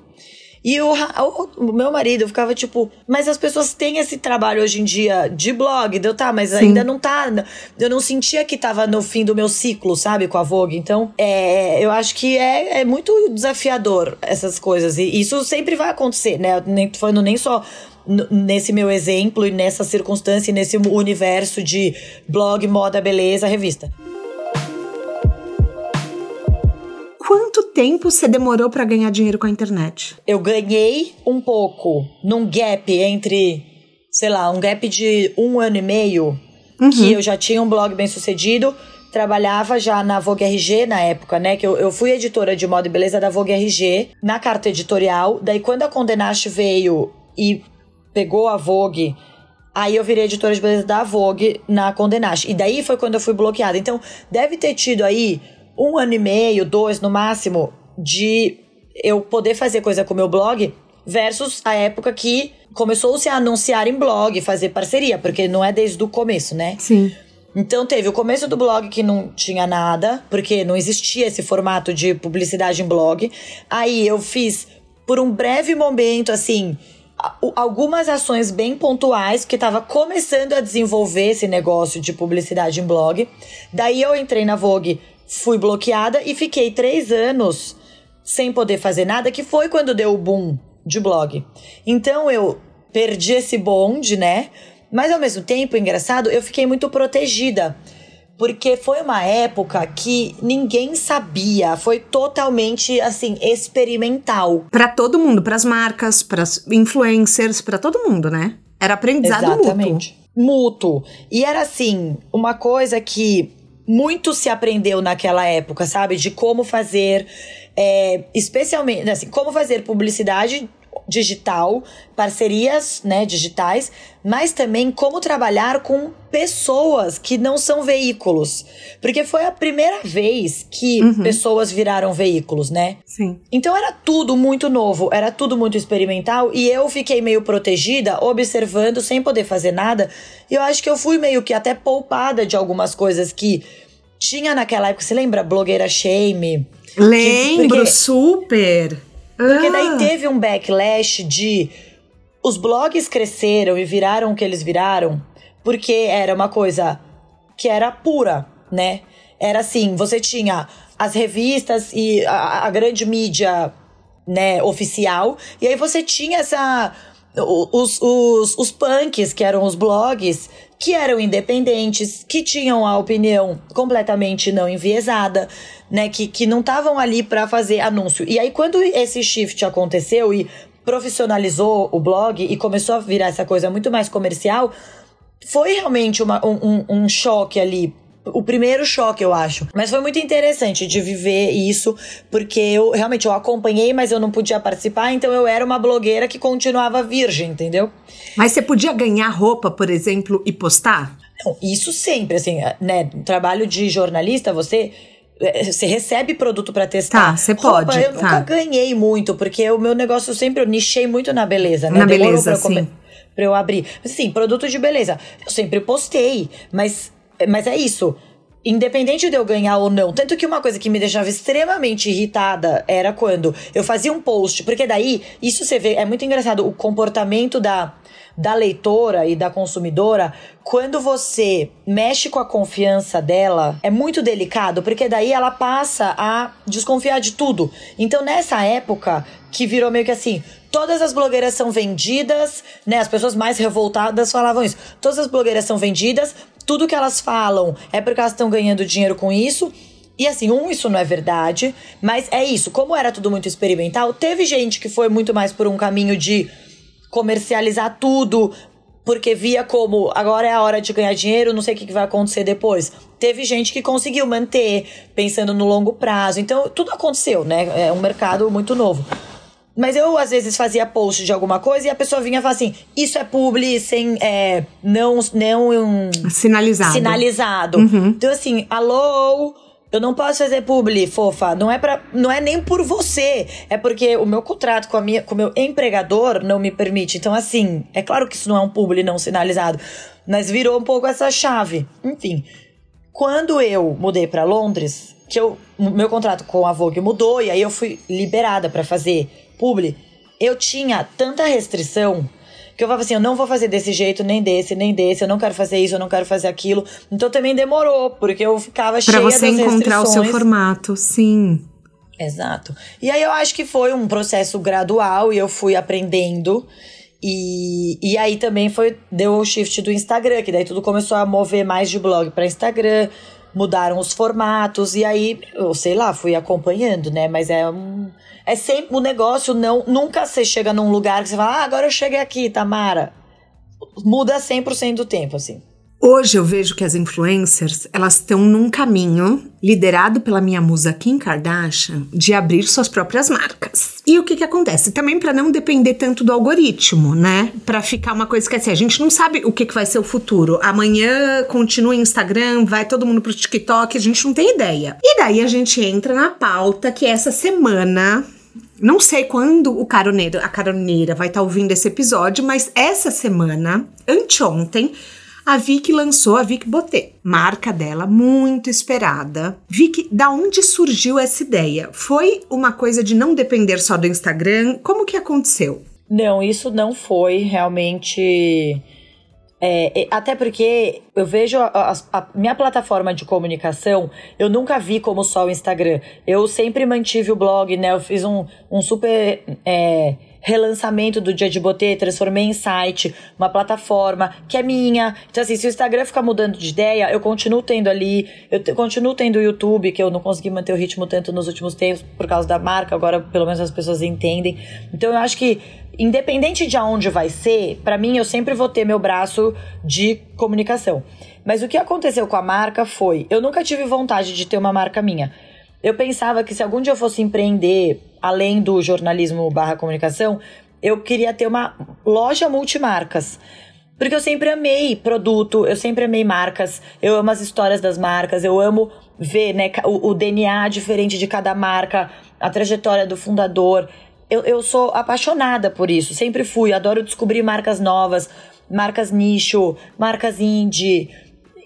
E o, o, o, meu marido ficava tipo, mas as pessoas têm esse trabalho hoje em dia de blog, deu tá, mas Sim. ainda não tá. Eu não sentia que tava no fim do meu ciclo, sabe, com a Vogue. Então, é, eu acho que é, é muito desafiador essas coisas. E isso sempre vai acontecer, né? Nem falando nem só nesse meu exemplo e nessa circunstância, nesse universo de blog, moda, beleza, revista. Tempo você demorou para ganhar dinheiro com a internet? Eu ganhei um pouco num gap entre, sei lá, um gap de um ano e meio, uhum. que eu já tinha um blog bem sucedido, trabalhava já na Vogue RG na época, né? Que eu, eu fui editora de moda e beleza da Vogue RG na carta editorial. Daí, quando a Condenaste veio e pegou a Vogue. Aí eu virei editora de beleza da Vogue na Condenaste. E daí foi quando eu fui bloqueada. Então, deve ter tido aí um ano e meio, dois no máximo, de eu poder fazer coisa com o meu blog, versus a época que começou-se a anunciar em blog, fazer parceria, porque não é desde o começo, né? Sim. Então teve o começo do blog que não tinha nada, porque não existia esse formato de publicidade em blog. Aí eu fiz por um breve momento, assim, algumas ações bem pontuais, que estava começando a desenvolver esse negócio de publicidade em blog. Daí eu entrei na Vogue fui bloqueada e fiquei três anos sem poder fazer nada, que foi quando deu o boom de blog. Então eu perdi esse bonde, né? Mas ao mesmo tempo, engraçado, eu fiquei muito protegida. Porque foi uma época que ninguém sabia, foi totalmente assim experimental. Para todo mundo, para as marcas, para influencers, para todo mundo, né? Era aprendizado Exatamente. mútuo. Mútuo. E era assim, uma coisa que muito se aprendeu naquela época, sabe? De como fazer, é, especialmente, assim, como fazer publicidade digital, parcerias né, digitais, mas também como trabalhar com pessoas que não são veículos. Porque foi a primeira vez que uhum. pessoas viraram veículos, né? Sim. Então era tudo muito novo, era tudo muito experimental e eu fiquei meio protegida, observando, sem poder fazer nada. E eu acho que eu fui meio que até poupada de algumas coisas que tinha naquela época. Você lembra? Blogueira Shame? Lembro, porque, super! Porque daí ah. teve um backlash de os blogs cresceram e viraram o que eles viraram porque era uma coisa que era pura, né? Era assim, você tinha as revistas e a, a grande mídia, né, oficial, e aí você tinha essa os, os, os punks, que eram os blogs, que eram independentes, que tinham a opinião completamente não enviesada, né? Que, que não estavam ali para fazer anúncio. E aí, quando esse shift aconteceu e profissionalizou o blog e começou a virar essa coisa muito mais comercial, foi realmente uma, um, um, um choque ali o primeiro choque, eu acho. Mas foi muito interessante de viver isso, porque eu realmente eu acompanhei, mas eu não podia participar, então eu era uma blogueira que continuava virgem, entendeu? Mas você podia ganhar roupa, por exemplo, e postar? Não, isso sempre, assim, né? Trabalho de jornalista, você é, você recebe produto para testar. Tá, você pode. Eu tá. nunca ganhei muito, porque o meu negócio sempre eu nichei muito na beleza, né? Na Demorou beleza, pra sim. Pra eu abrir. Mas assim, produto de beleza. Eu sempre postei, mas mas é isso. Independente de eu ganhar ou não. Tanto que uma coisa que me deixava extremamente irritada era quando eu fazia um post. Porque daí, isso você vê, é muito engraçado o comportamento da, da leitora e da consumidora. Quando você mexe com a confiança dela, é muito delicado, porque daí ela passa a desconfiar de tudo. Então, nessa época, que virou meio que assim: todas as blogueiras são vendidas, né? As pessoas mais revoltadas falavam isso. Todas as blogueiras são vendidas, tudo que elas falam é porque elas estão ganhando dinheiro com isso. E assim, um, isso não é verdade, mas é isso. Como era tudo muito experimental, teve gente que foi muito mais por um caminho de comercializar tudo, porque via como agora é a hora de ganhar dinheiro, não sei o que vai acontecer depois. Teve gente que conseguiu manter, pensando no longo prazo. Então, tudo aconteceu, né? É um mercado muito novo. Mas eu, às vezes, fazia post de alguma coisa e a pessoa vinha e falava assim: Isso é publi sem. É, não. não um, sinalizado. Sinalizado. Uhum. Então, assim, alô. Eu não posso fazer publi, fofa. Não é para, não é nem por você, é porque o meu contrato com a minha, com o meu empregador não me permite. Então assim, é claro que isso não é um publi não sinalizado, mas virou um pouco essa chave. Enfim, quando eu mudei para Londres, que eu, meu contrato com a Vogue mudou e aí eu fui liberada para fazer publi, eu tinha tanta restrição que eu falava assim, eu não vou fazer desse jeito, nem desse, nem desse, eu não quero fazer isso, eu não quero fazer aquilo. Então também demorou, porque eu ficava pra cheia das restrições. Pra você encontrar o seu formato, sim. Exato. E aí eu acho que foi um processo gradual e eu fui aprendendo. E, e aí também foi deu o shift do Instagram, que daí tudo começou a mover mais de blog para Instagram, mudaram os formatos e aí eu sei lá, fui acompanhando, né? Mas é um é sempre o negócio não. Nunca você chega num lugar que você fala, ah, agora eu cheguei aqui, Tamara. Muda 100% do tempo, assim. Hoje eu vejo que as influencers, elas estão num caminho liderado pela minha musa Kim Kardashian de abrir suas próprias marcas. E o que que acontece? Também para não depender tanto do algoritmo, né? Para ficar uma coisa que assim, a gente não sabe o que que vai ser o futuro. Amanhã continua Instagram, vai todo mundo pro TikTok, a gente não tem ideia. E daí a gente entra na pauta que essa semana não sei quando o caroneiro, a caroneira vai estar tá ouvindo esse episódio, mas essa semana, anteontem, a Vicky lançou a Vicky Botê, marca dela muito esperada. Vicky, da onde surgiu essa ideia? Foi uma coisa de não depender só do Instagram? Como que aconteceu? Não, isso não foi realmente é, até porque eu vejo a, a, a, minha plataforma de comunicação, eu nunca vi como só o Instagram. Eu sempre mantive o blog, né? Eu fiz um, um super é, relançamento do Dia de Botê, transformei em site, uma plataforma que é minha. Então, assim, se o Instagram ficar mudando de ideia, eu continuo tendo ali, eu continuo tendo o YouTube, que eu não consegui manter o ritmo tanto nos últimos tempos por causa da marca, agora pelo menos as pessoas entendem. Então, eu acho que independente de aonde vai ser, para mim eu sempre vou ter meu braço de comunicação. Mas o que aconteceu com a marca foi, eu nunca tive vontade de ter uma marca minha. Eu pensava que se algum dia eu fosse empreender, além do jornalismo barra comunicação, eu queria ter uma loja multimarcas. Porque eu sempre amei produto, eu sempre amei marcas, eu amo as histórias das marcas, eu amo ver né, o, o DNA diferente de cada marca, a trajetória do fundador. Eu, eu sou apaixonada por isso, sempre fui, adoro descobrir marcas novas, marcas nicho, marcas indie.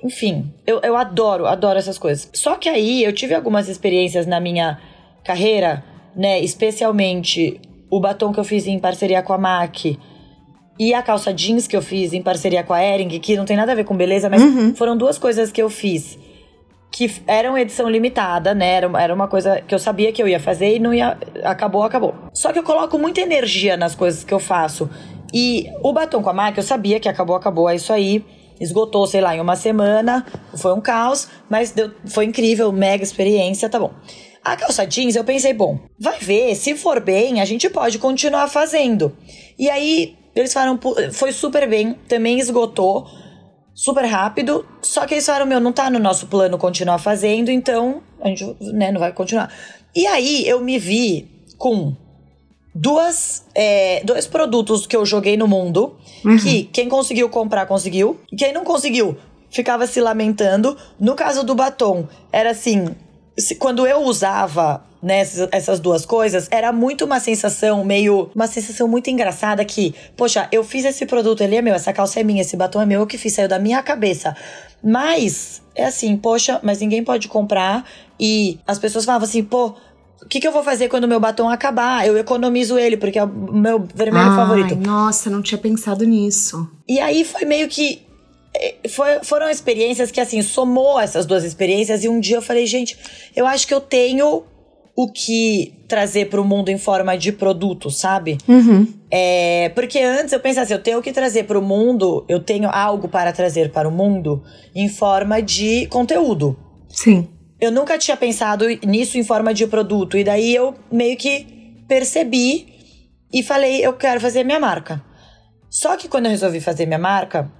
Enfim, eu, eu adoro, adoro essas coisas. Só que aí eu tive algumas experiências na minha carreira, né? Especialmente o batom que eu fiz em parceria com a MAC e a calça jeans que eu fiz em parceria com a Ering, que não tem nada a ver com beleza, mas uhum. foram duas coisas que eu fiz que eram edição limitada, né? Era, era uma coisa que eu sabia que eu ia fazer e não ia. Acabou, acabou. Só que eu coloco muita energia nas coisas que eu faço. E o batom com a MAC, eu sabia que acabou, acabou, é isso aí. Esgotou, sei lá, em uma semana. Foi um caos, mas deu, foi incrível, mega experiência, tá bom. A calça jeans, eu pensei, bom, vai ver, se for bem, a gente pode continuar fazendo. E aí, eles falaram, foi super bem, também esgotou super rápido. Só que eles falaram, meu, não tá no nosso plano continuar fazendo, então a gente né, não vai continuar. E aí eu me vi com duas, é, dois produtos que eu joguei no mundo, uhum. que quem conseguiu comprar, conseguiu. E quem não conseguiu, ficava se lamentando. No caso do batom, era assim, quando eu usava né, essas duas coisas, era muito uma sensação meio. Uma sensação muito engraçada que, poxa, eu fiz esse produto, ele é meu, essa calça é minha, esse batom é meu, eu que fiz, saiu da minha cabeça. Mas, é assim, poxa, mas ninguém pode comprar. E as pessoas falavam assim, pô. O que, que eu vou fazer quando o meu batom acabar? Eu economizo ele, porque é o meu vermelho Ai, favorito. Nossa, não tinha pensado nisso. E aí foi meio que é, foi, foram experiências que, assim, somou essas duas experiências. E um dia eu falei, gente, eu acho que eu tenho o que trazer para o mundo em forma de produto, sabe? Uhum. É, porque antes eu pensava assim, eu tenho que trazer para o mundo, eu tenho algo para trazer para o mundo em forma de conteúdo. Sim. Eu nunca tinha pensado nisso em forma de produto. E daí eu meio que percebi e falei, eu quero fazer minha marca. Só que quando eu resolvi fazer minha marca,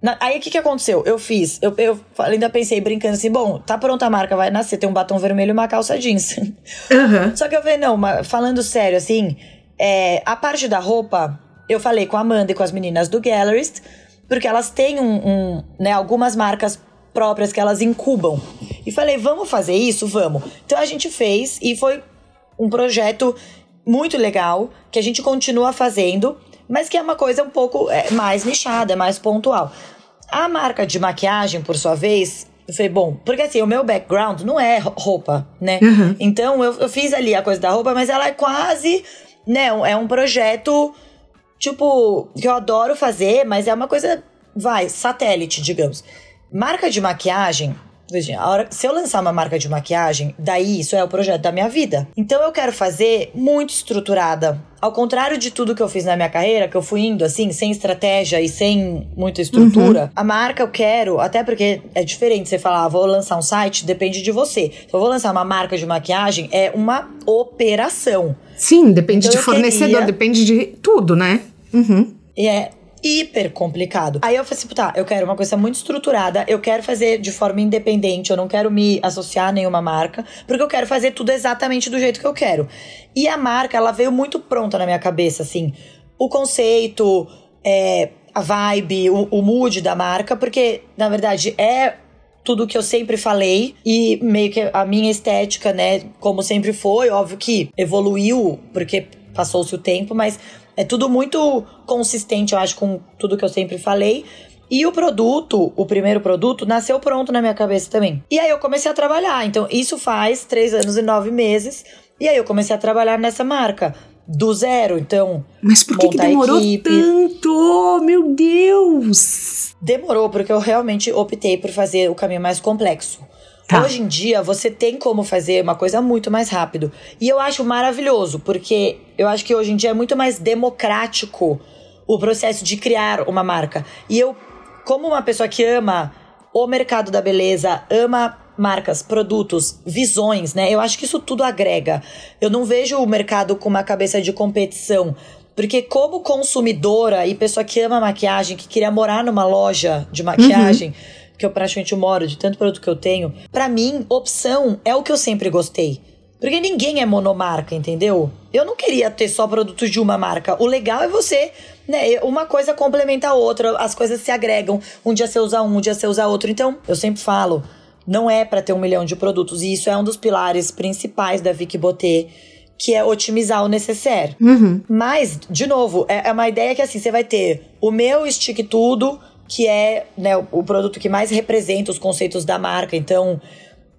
na, aí o que, que aconteceu? Eu fiz, eu, eu ainda pensei brincando assim, bom, tá pronta a marca, vai nascer, tem um batom vermelho e uma calça jeans. Uhum. Só que eu falei, não, mas falando sério, assim, é, a parte da roupa, eu falei com a Amanda e com as meninas do Gallerist, porque elas têm um, um, né, algumas marcas próprias que elas incubam. E falei, vamos fazer isso? Vamos. Então a gente fez e foi um projeto muito legal que a gente continua fazendo mas que é uma coisa um pouco é, mais nichada, mais pontual. A marca de maquiagem, por sua vez, eu falei, bom, porque assim, o meu background não é roupa, né? Uhum. Então eu, eu fiz ali a coisa da roupa, mas ela é quase, né? É um projeto, tipo, que eu adoro fazer, mas é uma coisa, vai, satélite, digamos. Marca de maquiagem, hora, se eu lançar uma marca de maquiagem, daí isso é o projeto da minha vida. Então eu quero fazer muito estruturada. Ao contrário de tudo que eu fiz na minha carreira, que eu fui indo assim, sem estratégia e sem muita estrutura, uhum. a marca eu quero, até porque é diferente você falar, ah, vou lançar um site, depende de você. Se eu vou lançar uma marca de maquiagem, é uma operação. Sim, depende então, de fornecedor, queria... depende de tudo, né? Uhum. E é, hiper complicado. Aí eu falei assim, tá, eu quero uma coisa muito estruturada, eu quero fazer de forma independente, eu não quero me associar a nenhuma marca, porque eu quero fazer tudo exatamente do jeito que eu quero. E a marca, ela veio muito pronta na minha cabeça, assim, o conceito, é, a vibe, o, o mood da marca, porque, na verdade, é tudo que eu sempre falei e meio que a minha estética, né, como sempre foi, óbvio que evoluiu, porque passou-se o tempo, mas é tudo muito consistente, eu acho, com tudo que eu sempre falei. E o produto, o primeiro produto, nasceu pronto na minha cabeça também. E aí eu comecei a trabalhar. Então, isso faz três anos e nove meses. E aí eu comecei a trabalhar nessa marca. Do zero, então. Mas por que, que demorou tanto? Meu Deus! Demorou, porque eu realmente optei por fazer o caminho mais complexo. Tá. Hoje em dia, você tem como fazer uma coisa muito mais rápido. E eu acho maravilhoso, porque eu acho que hoje em dia é muito mais democrático o processo de criar uma marca. E eu, como uma pessoa que ama o mercado da beleza, ama marcas, produtos, visões, né? Eu acho que isso tudo agrega. Eu não vejo o mercado com uma cabeça de competição. Porque como consumidora e pessoa que ama maquiagem, que queria morar numa loja de maquiagem, uhum que eu praticamente moro, de tanto produto que eu tenho, para mim, opção é o que eu sempre gostei. Porque ninguém é monomarca, entendeu? Eu não queria ter só produtos de uma marca. O legal é você, né? Uma coisa complementa a outra, as coisas se agregam. Um dia você usa um, um dia você usa outro. Então, eu sempre falo, não é para ter um milhão de produtos. E isso é um dos pilares principais da Vicky Botê que é otimizar o necessaire. Uhum. Mas, de novo, é, é, uma ideia que assim, você vai ter o meu stick tudo, que é né, o, produto que mais representa os conceitos da marca. Então,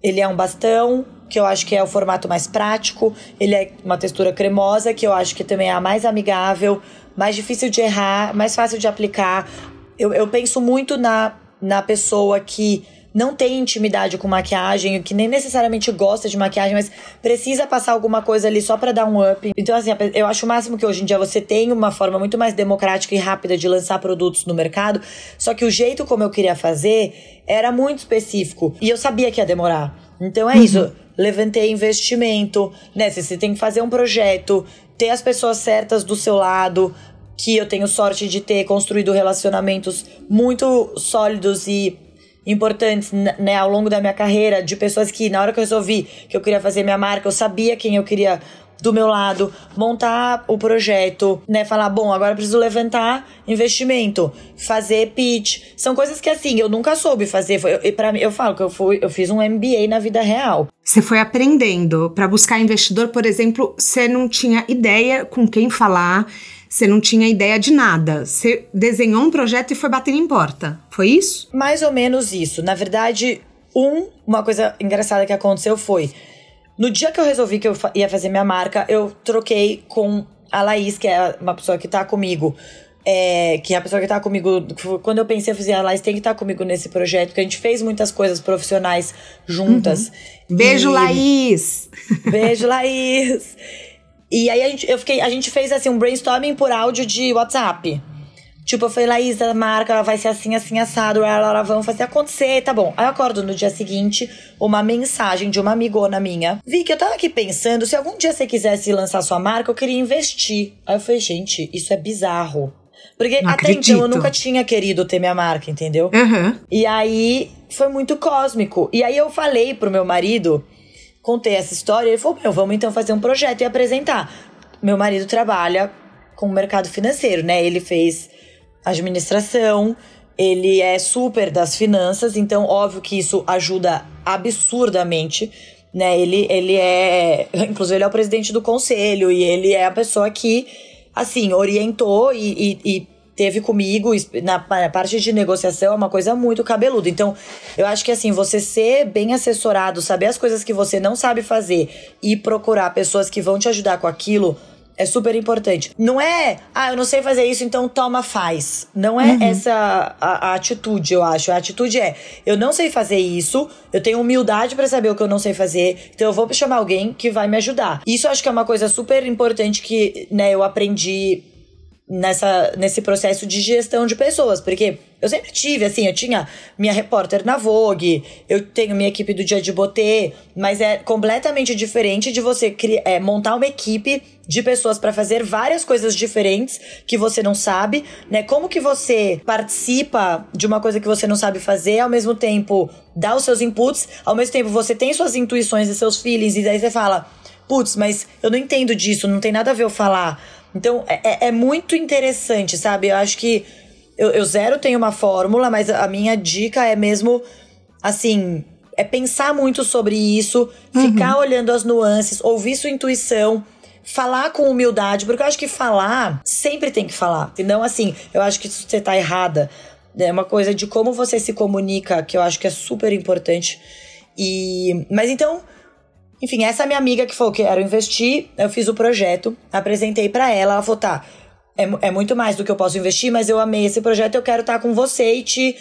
ele é um bastão, que eu acho que é o formato mais prático. Ele é uma textura cremosa, que eu acho que também é a mais amigável, mais difícil de errar, mais fácil de aplicar. Eu, eu penso muito na, na pessoa que não tem intimidade com maquiagem, que nem necessariamente gosta de maquiagem, mas precisa passar alguma coisa ali só para dar um up. Então, assim, eu acho o máximo que hoje em dia você tem uma forma muito mais democrática e rápida de lançar produtos no mercado, só que o jeito como eu queria fazer era muito específico e eu sabia que ia demorar. Então é uhum. isso. Levantei investimento, né? Você tem que fazer um projeto, ter as pessoas certas do seu lado, que eu tenho sorte de ter construído relacionamentos muito sólidos e importantes né, ao longo da minha carreira, de pessoas que, na hora que eu resolvi que eu queria fazer minha marca, eu sabia quem eu queria do meu lado, montar o projeto, né? Falar, bom, agora preciso levantar investimento, fazer pitch. São coisas que, assim, eu nunca soube fazer. Foi, para mim, eu falo que eu, fui, eu fiz um MBA na vida real. Você foi aprendendo. Para buscar investidor, por exemplo, você não tinha ideia com quem falar você não tinha ideia de nada. Você desenhou um projeto e foi batendo em porta. Foi isso? Mais ou menos isso. Na verdade, um, uma coisa engraçada que aconteceu foi. No dia que eu resolvi que eu ia fazer minha marca, eu troquei com a Laís, que é uma pessoa que tá comigo. É, que é a pessoa que tá comigo. Quando eu pensei, eu falei, a Laís tem que estar tá comigo nesse projeto, porque a gente fez muitas coisas profissionais juntas. Uhum. Beijo, e... Laís! Beijo, Laís! E aí a gente, eu fiquei, a gente fez assim um brainstorming por áudio de WhatsApp. Tipo, eu falei, Laís, a marca ela vai ser assim, assim, assado, ela, ela, vamos fazer acontecer, tá bom. Aí eu acordo no dia seguinte, uma mensagem de uma amigona minha. Vi que eu tava aqui pensando, se algum dia você quisesse lançar sua marca, eu queria investir. Aí eu falei, gente, isso é bizarro. Porque Não até acredito. então eu nunca tinha querido ter minha marca, entendeu? Uhum. E aí foi muito cósmico. E aí eu falei pro meu marido contei essa história, ele falou: Meu, vamos então fazer um projeto e apresentar. Meu marido trabalha com o mercado financeiro, né? Ele fez administração, ele é super das finanças, então óbvio que isso ajuda absurdamente. Né, ele, ele é. Inclusive, ele é o presidente do conselho e ele é a pessoa que, assim, orientou e, e, e teve comigo na, parte de negociação é uma coisa muito cabeluda. Então, eu acho que assim, você ser bem assessorado, saber as coisas que você não sabe fazer e procurar pessoas que vão te ajudar com aquilo é super importante. Não é, ah, eu não sei fazer isso, então toma, faz. Não é uhum. essa a, a, atitude, eu acho. A atitude é, eu não sei fazer isso, eu tenho humildade para saber o que eu não sei fazer, então eu vou chamar alguém que vai me ajudar. Isso eu acho que é uma coisa super importante que, né, eu aprendi nessa, nesse processo de gestão de pessoas, porque eu sempre tive, assim, eu tinha minha repórter na Vogue, eu tenho minha equipe do Dia de Botê, mas é completamente diferente de você criar, é, montar uma equipe de pessoas para fazer várias coisas diferentes que você não sabe, né? Como que você participa de uma coisa que você não sabe fazer, ao mesmo tempo dá os seus inputs, ao mesmo tempo você tem suas intuições e seus feelings, e daí você fala, putz, mas eu não entendo disso, não tem nada a ver eu falar então é, é, é muito interessante, sabe? Eu acho que eu, eu zero tenho uma fórmula, mas a minha dica é mesmo assim. É pensar muito sobre isso, uhum. ficar olhando as nuances, ouvir sua intuição, falar com humildade, porque eu acho que falar sempre tem que falar. Senão, assim, eu acho que você tá errada. É uma coisa de como você se comunica, que eu acho que é super importante. E. Mas então, enfim, essa minha amiga que falou que quero investir, eu fiz o projeto, apresentei para ela, ela falou, tá, é, é muito mais do que eu posso investir, mas eu amei esse projeto, eu quero estar tá com você e te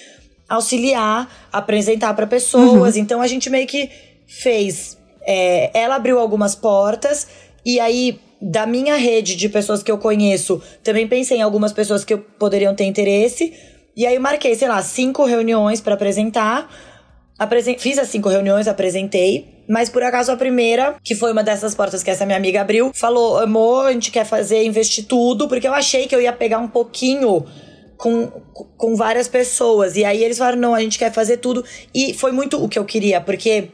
auxiliar, apresentar para pessoas. Uhum. Então a gente meio que fez. É, ela abriu algumas portas, e aí, da minha rede de pessoas que eu conheço, também pensei em algumas pessoas que poderiam ter interesse. E aí eu marquei, sei lá, cinco reuniões para apresentar. Apresen fiz as cinco reuniões, apresentei. Mas por acaso a primeira, que foi uma dessas portas que essa minha amiga abriu, falou: amor, a gente quer fazer, investir tudo, porque eu achei que eu ia pegar um pouquinho com, com várias pessoas. E aí eles falaram: não, a gente quer fazer tudo. E foi muito o que eu queria, porque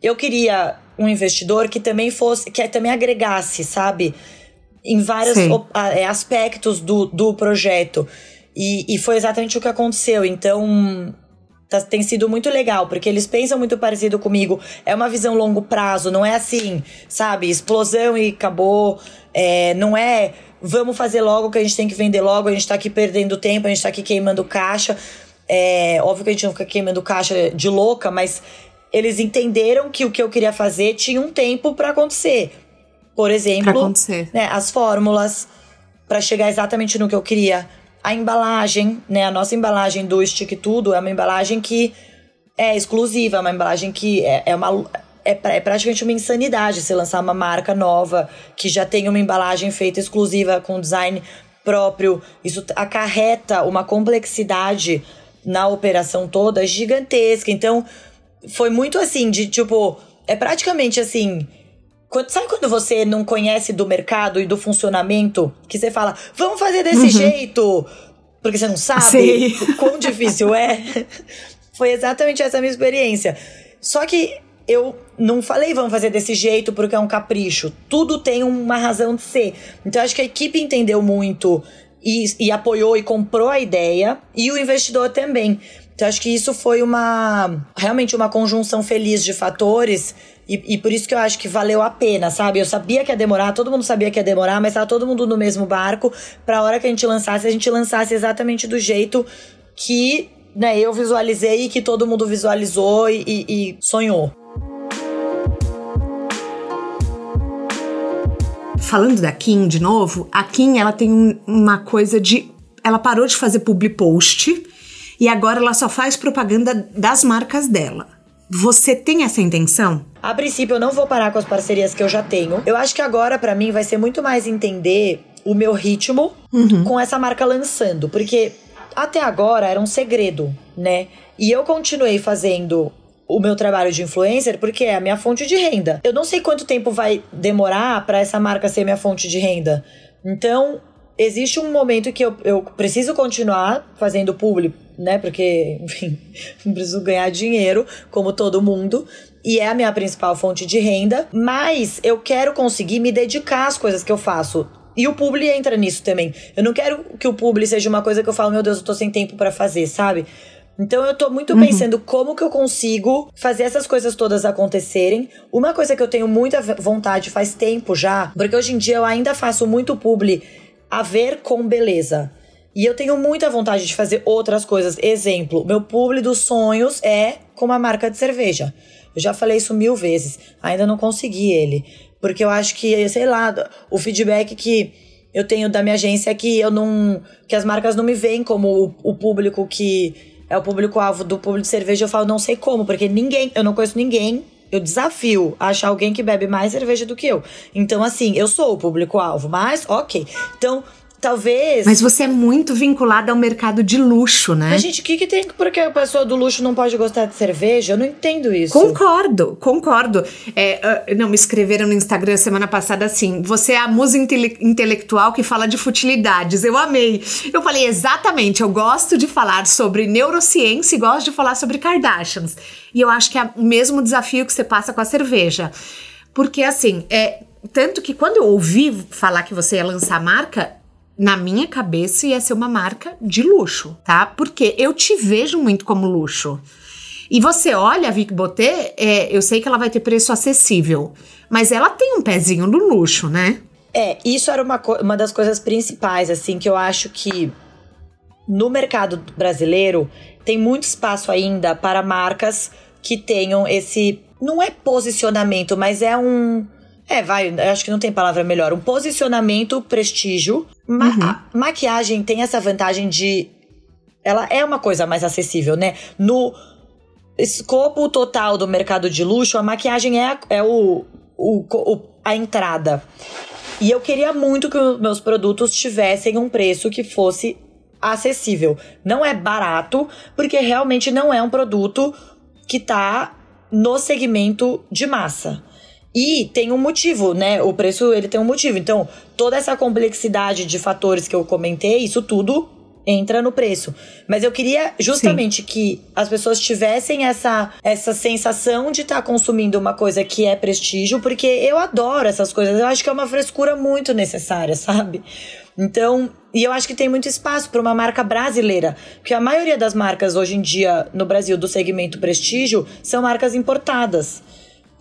eu queria um investidor que também fosse, que também agregasse, sabe? Em vários é, aspectos do, do projeto. E, e foi exatamente o que aconteceu. Então, tá, tem sido muito legal, porque eles pensam muito parecido comigo. É uma visão longo prazo, não é assim, sabe? Explosão e acabou. É, não é vamos fazer logo que a gente tem que vender logo, a gente tá aqui perdendo tempo, a gente tá aqui queimando caixa. É, óbvio que a gente não fica queimando caixa de louca, mas eles entenderam que o que eu queria fazer tinha um tempo para acontecer. Por exemplo, né, as fórmulas para chegar exatamente no que eu queria. A embalagem, né, a nossa embalagem do Stick Tudo é uma embalagem que é exclusiva, é uma embalagem que é, é uma é, é, praticamente uma insanidade você lançar uma marca nova que já tem uma embalagem feita exclusiva com design próprio. Isso acarreta uma complexidade na operação toda gigantesca. Então, foi muito assim, de tipo, é praticamente assim. Quando, sabe quando você não conhece do mercado e do funcionamento? Que você fala, vamos fazer desse uhum. jeito, porque você não sabe Sim. o quão difícil é. Foi exatamente essa minha experiência. Só que eu não falei vamos fazer desse jeito porque é um capricho. Tudo tem uma razão de ser. Então acho que a equipe entendeu muito e, e apoiou e comprou a ideia e o investidor também. Então acho que isso foi uma realmente uma conjunção feliz de fatores e, e, por isso que eu acho que valeu a pena, sabe? Eu sabia que ia demorar, todo mundo sabia que ia demorar, mas tava todo mundo no mesmo barco. Pra hora que a gente lançasse, a gente lançasse exatamente do jeito que né, eu visualizei e que todo mundo visualizou e, e, e sonhou. falando da Kim de novo, a Kim ela tem um, uma coisa de. Ela parou de fazer public post e agora ela só faz propaganda das marcas dela. Você tem essa intenção? A princípio, eu não vou parar com as parcerias que eu já tenho. Eu acho que agora, para mim, vai ser muito mais entender o meu ritmo uhum. com essa marca lançando. Porque até agora era um segredo, né? E eu continuei fazendo o meu trabalho de influencer porque é a minha fonte de renda. Eu não sei quanto tempo vai demorar para essa marca ser minha fonte de renda. Então, existe um momento que eu, eu preciso continuar fazendo público, né? Porque, enfim, preciso ganhar dinheiro, como todo mundo. E é a minha principal fonte de renda. Mas eu quero conseguir me dedicar às coisas que eu faço. E o publi entra nisso também. Eu não quero que o publi seja uma coisa que eu falo, meu Deus, eu tô sem tempo para fazer, sabe? Então eu tô muito uhum. pensando como que eu consigo fazer essas coisas todas acontecerem. Uma coisa que eu tenho muita vontade faz tempo já, porque hoje em dia eu ainda faço muito publi a ver com beleza. E eu tenho muita vontade de fazer outras coisas. Exemplo, meu publi dos sonhos é com uma marca de cerveja. Eu já falei isso mil vezes, ainda não consegui ele. Porque eu acho que, sei lá, o feedback que eu tenho da minha agência é que eu não. que as marcas não me veem como o, o público que é o público-alvo do público de cerveja, eu falo, não sei como, porque ninguém, eu não conheço ninguém. Eu desafio a achar alguém que bebe mais cerveja do que eu. Então, assim, eu sou o público-alvo, mas ok. Então, talvez. Mas você é muito vinculada ao mercado de luxo, né? Mas, gente, o que, que tem porque a pessoa do luxo não pode gostar de cerveja? Eu não entendo isso. Concordo, concordo. É, uh, não, me escreveram no Instagram semana passada assim: você é a musa intele intelectual que fala de futilidades. Eu amei. Eu falei, exatamente, eu gosto de falar sobre neurociência e gosto de falar sobre Kardashians. E eu acho que é o mesmo desafio que você passa com a cerveja. Porque, assim, é. Tanto que quando eu ouvi falar que você ia lançar a marca, na minha cabeça ia ser uma marca de luxo, tá? Porque eu te vejo muito como luxo. E você olha a Vic Boté, é, eu sei que ela vai ter preço acessível, mas ela tem um pezinho no luxo, né? É, isso era uma, uma das coisas principais, assim, que eu acho que no mercado brasileiro tem muito espaço ainda para marcas que tenham esse. Não é posicionamento, mas é um é, vai, acho que não tem palavra melhor. Um posicionamento, prestígio. Ma uhum. A maquiagem tem essa vantagem de. Ela é uma coisa mais acessível, né? No escopo total do mercado de luxo, a maquiagem é, é o, o, o a entrada. E eu queria muito que os meus produtos tivessem um preço que fosse acessível. Não é barato, porque realmente não é um produto que tá no segmento de massa. E tem um motivo, né? O preço ele tem um motivo. Então, toda essa complexidade de fatores que eu comentei, isso tudo entra no preço. Mas eu queria justamente Sim. que as pessoas tivessem essa, essa sensação de estar tá consumindo uma coisa que é prestígio, porque eu adoro essas coisas. Eu acho que é uma frescura muito necessária, sabe? Então, e eu acho que tem muito espaço para uma marca brasileira, porque a maioria das marcas hoje em dia no Brasil do segmento prestígio são marcas importadas.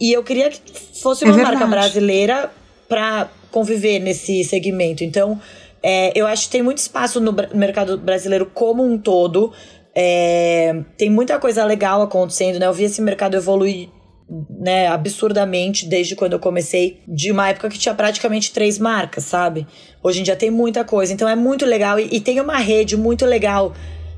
E eu queria que fosse é uma é marca brasileira para conviver nesse segmento. Então, é, eu acho que tem muito espaço no mercado brasileiro como um todo. É, tem muita coisa legal acontecendo, né? Eu vi esse mercado evoluir né, absurdamente desde quando eu comecei, de uma época que tinha praticamente três marcas, sabe? Hoje em dia tem muita coisa, então é muito legal e, e tem uma rede muito legal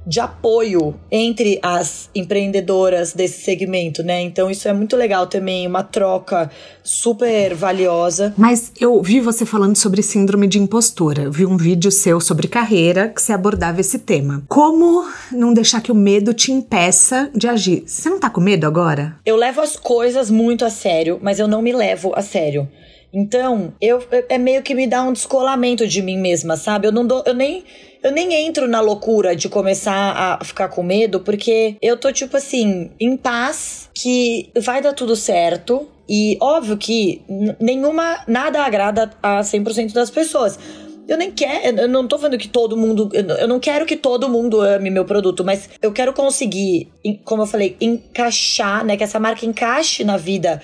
de apoio entre as empreendedoras desse segmento, né? Então isso é muito legal também, uma troca super valiosa. Mas eu vi você falando sobre síndrome de impostora. Eu vi um vídeo seu sobre carreira que você abordava esse tema. Como não deixar que o medo te impeça de agir? Você não tá com medo agora? Eu levo as coisas muito a sério, mas eu não me levo a sério. Então, eu é meio que me dá um descolamento de mim mesma, sabe? Eu não dou, eu nem eu nem entro na loucura de começar a ficar com medo, porque eu tô tipo assim, em paz, que vai dar tudo certo. E óbvio que nenhuma nada agrada a 100% das pessoas. Eu nem quero, eu não tô falando que todo mundo, eu não quero que todo mundo ame meu produto, mas eu quero conseguir, como eu falei, encaixar, né, que essa marca encaixe na vida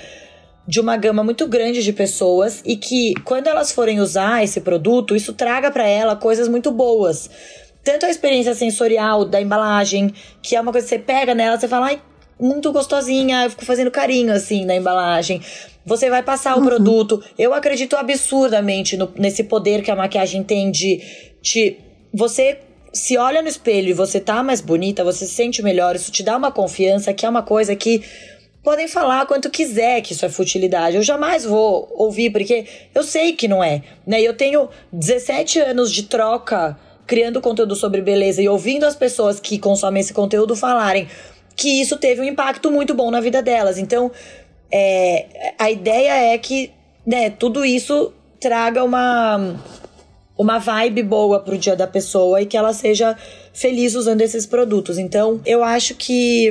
de uma gama muito grande de pessoas e que quando elas forem usar esse produto, isso traga para ela coisas muito boas. Tanto a experiência sensorial da embalagem, que é uma coisa que você pega nela, você fala, ai, muito gostosinha, eu fico fazendo carinho assim na embalagem. Você vai passar uhum. o produto. Eu acredito absurdamente no, nesse poder que a maquiagem tem de te. Você se olha no espelho e você tá mais bonita, você se sente melhor, isso te dá uma confiança, que é uma coisa que podem falar quanto quiser que isso é futilidade. Eu jamais vou ouvir, porque eu sei que não é. Né? Eu tenho 17 anos de troca criando conteúdo sobre beleza e ouvindo as pessoas que consomem esse conteúdo falarem que isso teve um impacto muito bom na vida delas. Então, é, a ideia é que né, tudo isso traga uma, uma vibe boa pro dia da pessoa e que ela seja feliz usando esses produtos. Então, eu acho que,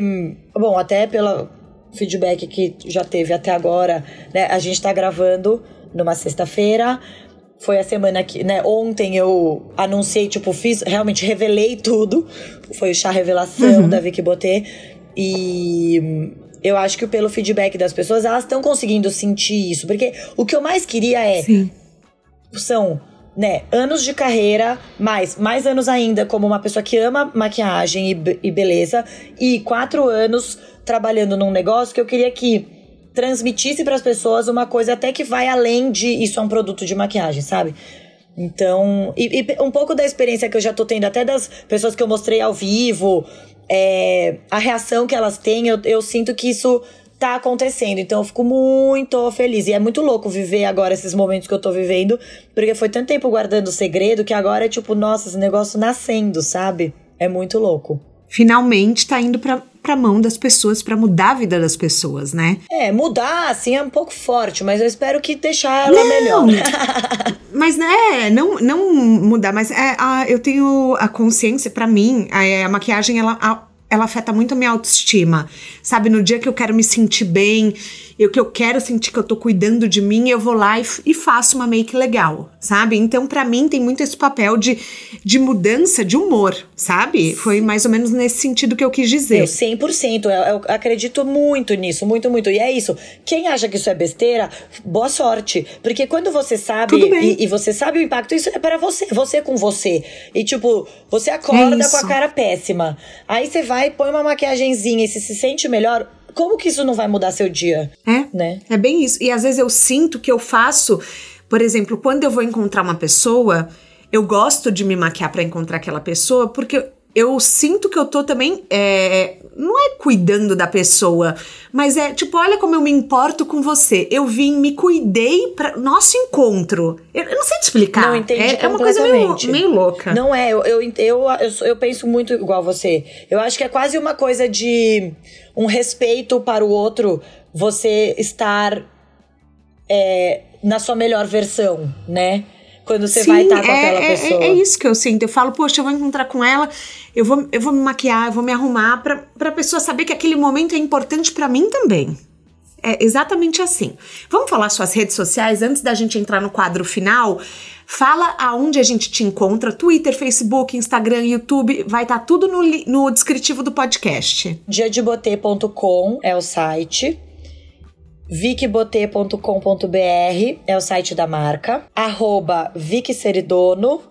bom, até pela, feedback que já teve até agora, né? A gente tá gravando numa sexta-feira. Foi a semana que, né? Ontem eu anunciei, tipo, fiz, realmente revelei tudo. Foi o chá revelação uhum. da Vicky Botê. E eu acho que pelo feedback das pessoas, elas estão conseguindo sentir isso. Porque o que eu mais queria é. Sim. São né, anos de carreira, mais, mais anos ainda como uma pessoa que ama maquiagem e, e beleza, e quatro anos trabalhando num negócio que eu queria que transmitisse para as pessoas uma coisa até que vai além de isso é um produto de maquiagem, sabe? Então, e, e, um pouco da experiência que eu já tô tendo, até das pessoas que eu mostrei ao vivo, é, a reação que elas têm, eu, eu sinto que isso tá acontecendo. Então eu fico muito feliz. E é muito louco viver agora esses momentos que eu tô vivendo, porque foi tanto tempo guardando o segredo que agora é tipo, nossa, esse negócio nascendo, sabe? É muito louco. Finalmente tá indo pra, pra mão das pessoas para mudar a vida das pessoas, né? É, mudar, assim, é um pouco forte, mas eu espero que deixar ela não, melhor. mas, né, não, não mudar, mas é, a, eu tenho a consciência, para mim, a, a maquiagem, ela. A, ela afeta muito a minha autoestima. Sabe, no dia que eu quero me sentir bem, eu que eu quero sentir que eu tô cuidando de mim, eu vou lá e, e faço uma make legal, sabe? Então, para mim, tem muito esse papel de, de mudança de humor, sabe? Foi mais ou menos nesse sentido que eu quis dizer. Eu 100%, eu, eu acredito muito nisso, muito, muito. E é isso. Quem acha que isso é besteira, boa sorte. Porque quando você sabe e, e, você sabe o impacto, isso é para você, você com você. E tipo, você acorda é com a cara péssima. Aí você vai, põe uma maquiagemzinha e se, se sente melhor, como que isso não vai mudar seu dia? É, né? É bem isso. E às vezes eu sinto que eu faço, por exemplo, quando eu vou encontrar uma pessoa, eu gosto de me maquiar para encontrar aquela pessoa, porque eu sinto que eu tô também. É, não é cuidando da pessoa, mas é tipo, olha como eu me importo com você. Eu vim, me cuidei para nosso encontro. Eu, eu, não sei te explicar. Não entendi. É, é uma coisa meio, meio louca. Não é, eu, eu, eu, eu, penso muito igual você. Eu acho que é quase uma coisa de um respeito para o outro, você estar é, na sua melhor versão, né? Quando você Sim, vai estar com é, aquela é, pessoa. É, é, isso que eu sinto. Eu falo, poxa, eu vou encontrar com ela, eu vou, eu vou me maquiar, eu vou me arrumar pra, pra pessoa saber que aquele momento é importante para mim também. É exatamente assim. Vamos falar suas redes sociais antes da gente entrar no quadro final? Fala aonde a gente te encontra: Twitter, Facebook, Instagram, YouTube. Vai estar tá tudo no, no descritivo do podcast. Diadebotê.com é o site. vicbotê.com.br é o site da marca. Arroba Vicseridono,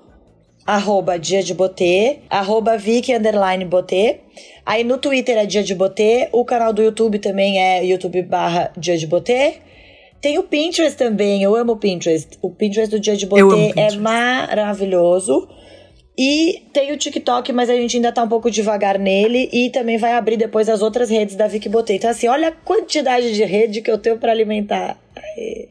arroba Dia de Botê, arroba Vic underline Botê. Aí no Twitter é Dia de Botê, o canal do YouTube também é YouTube barra Dia de Botê. Tem o Pinterest também, eu amo o Pinterest. O Pinterest do Dia de Botê é maravilhoso. E tem o TikTok, mas a gente ainda tá um pouco devagar nele. E também vai abrir depois as outras redes da Vicky Botei. Então, assim, olha a quantidade de rede que eu tenho para alimentar.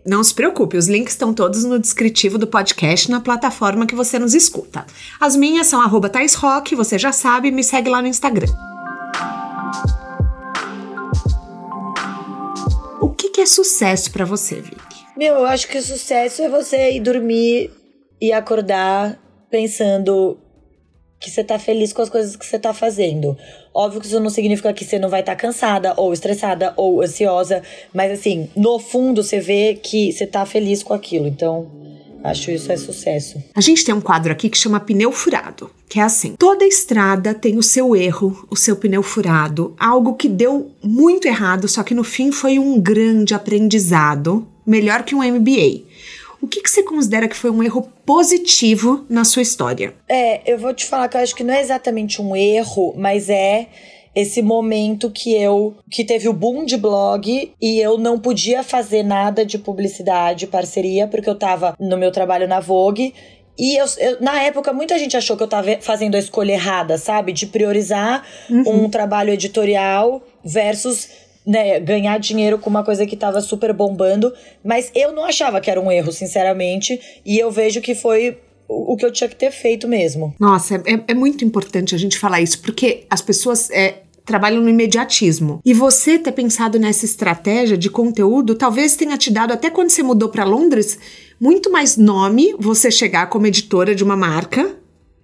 Não se preocupe, os links estão todos no descritivo do podcast na plataforma que você nos escuta. As minhas são arroba Rock, você já sabe, me segue lá no Instagram. O que, que é sucesso para você, Vicky? Meu, eu acho que sucesso é você ir dormir e acordar pensando que você tá feliz com as coisas que você tá fazendo. Óbvio que isso não significa que você não vai estar tá cansada, ou estressada, ou ansiosa, mas assim, no fundo você vê que você tá feliz com aquilo. Então, acho isso é sucesso. A gente tem um quadro aqui que chama pneu furado, que é assim: toda estrada tem o seu erro, o seu pneu furado, algo que deu muito errado, só que no fim foi um grande aprendizado, melhor que um MBA. O que, que você considera que foi um erro positivo na sua história? É, eu vou te falar que eu acho que não é exatamente um erro, mas é esse momento que eu que teve o boom de blog e eu não podia fazer nada de publicidade, parceria, porque eu tava no meu trabalho na Vogue e eu, eu, na época, muita gente achou que eu tava fazendo a escolha errada, sabe? De priorizar uhum. um trabalho editorial versus né, ganhar dinheiro com uma coisa que tava super bombando, mas eu não achava que era um erro, sinceramente, e eu vejo que foi o que eu tinha que ter feito mesmo. Nossa, é, é muito importante a gente falar isso, porque as pessoas é, trabalham no imediatismo. E você ter pensado nessa estratégia de conteúdo talvez tenha te dado, até quando você mudou para Londres, muito mais nome você chegar como editora de uma marca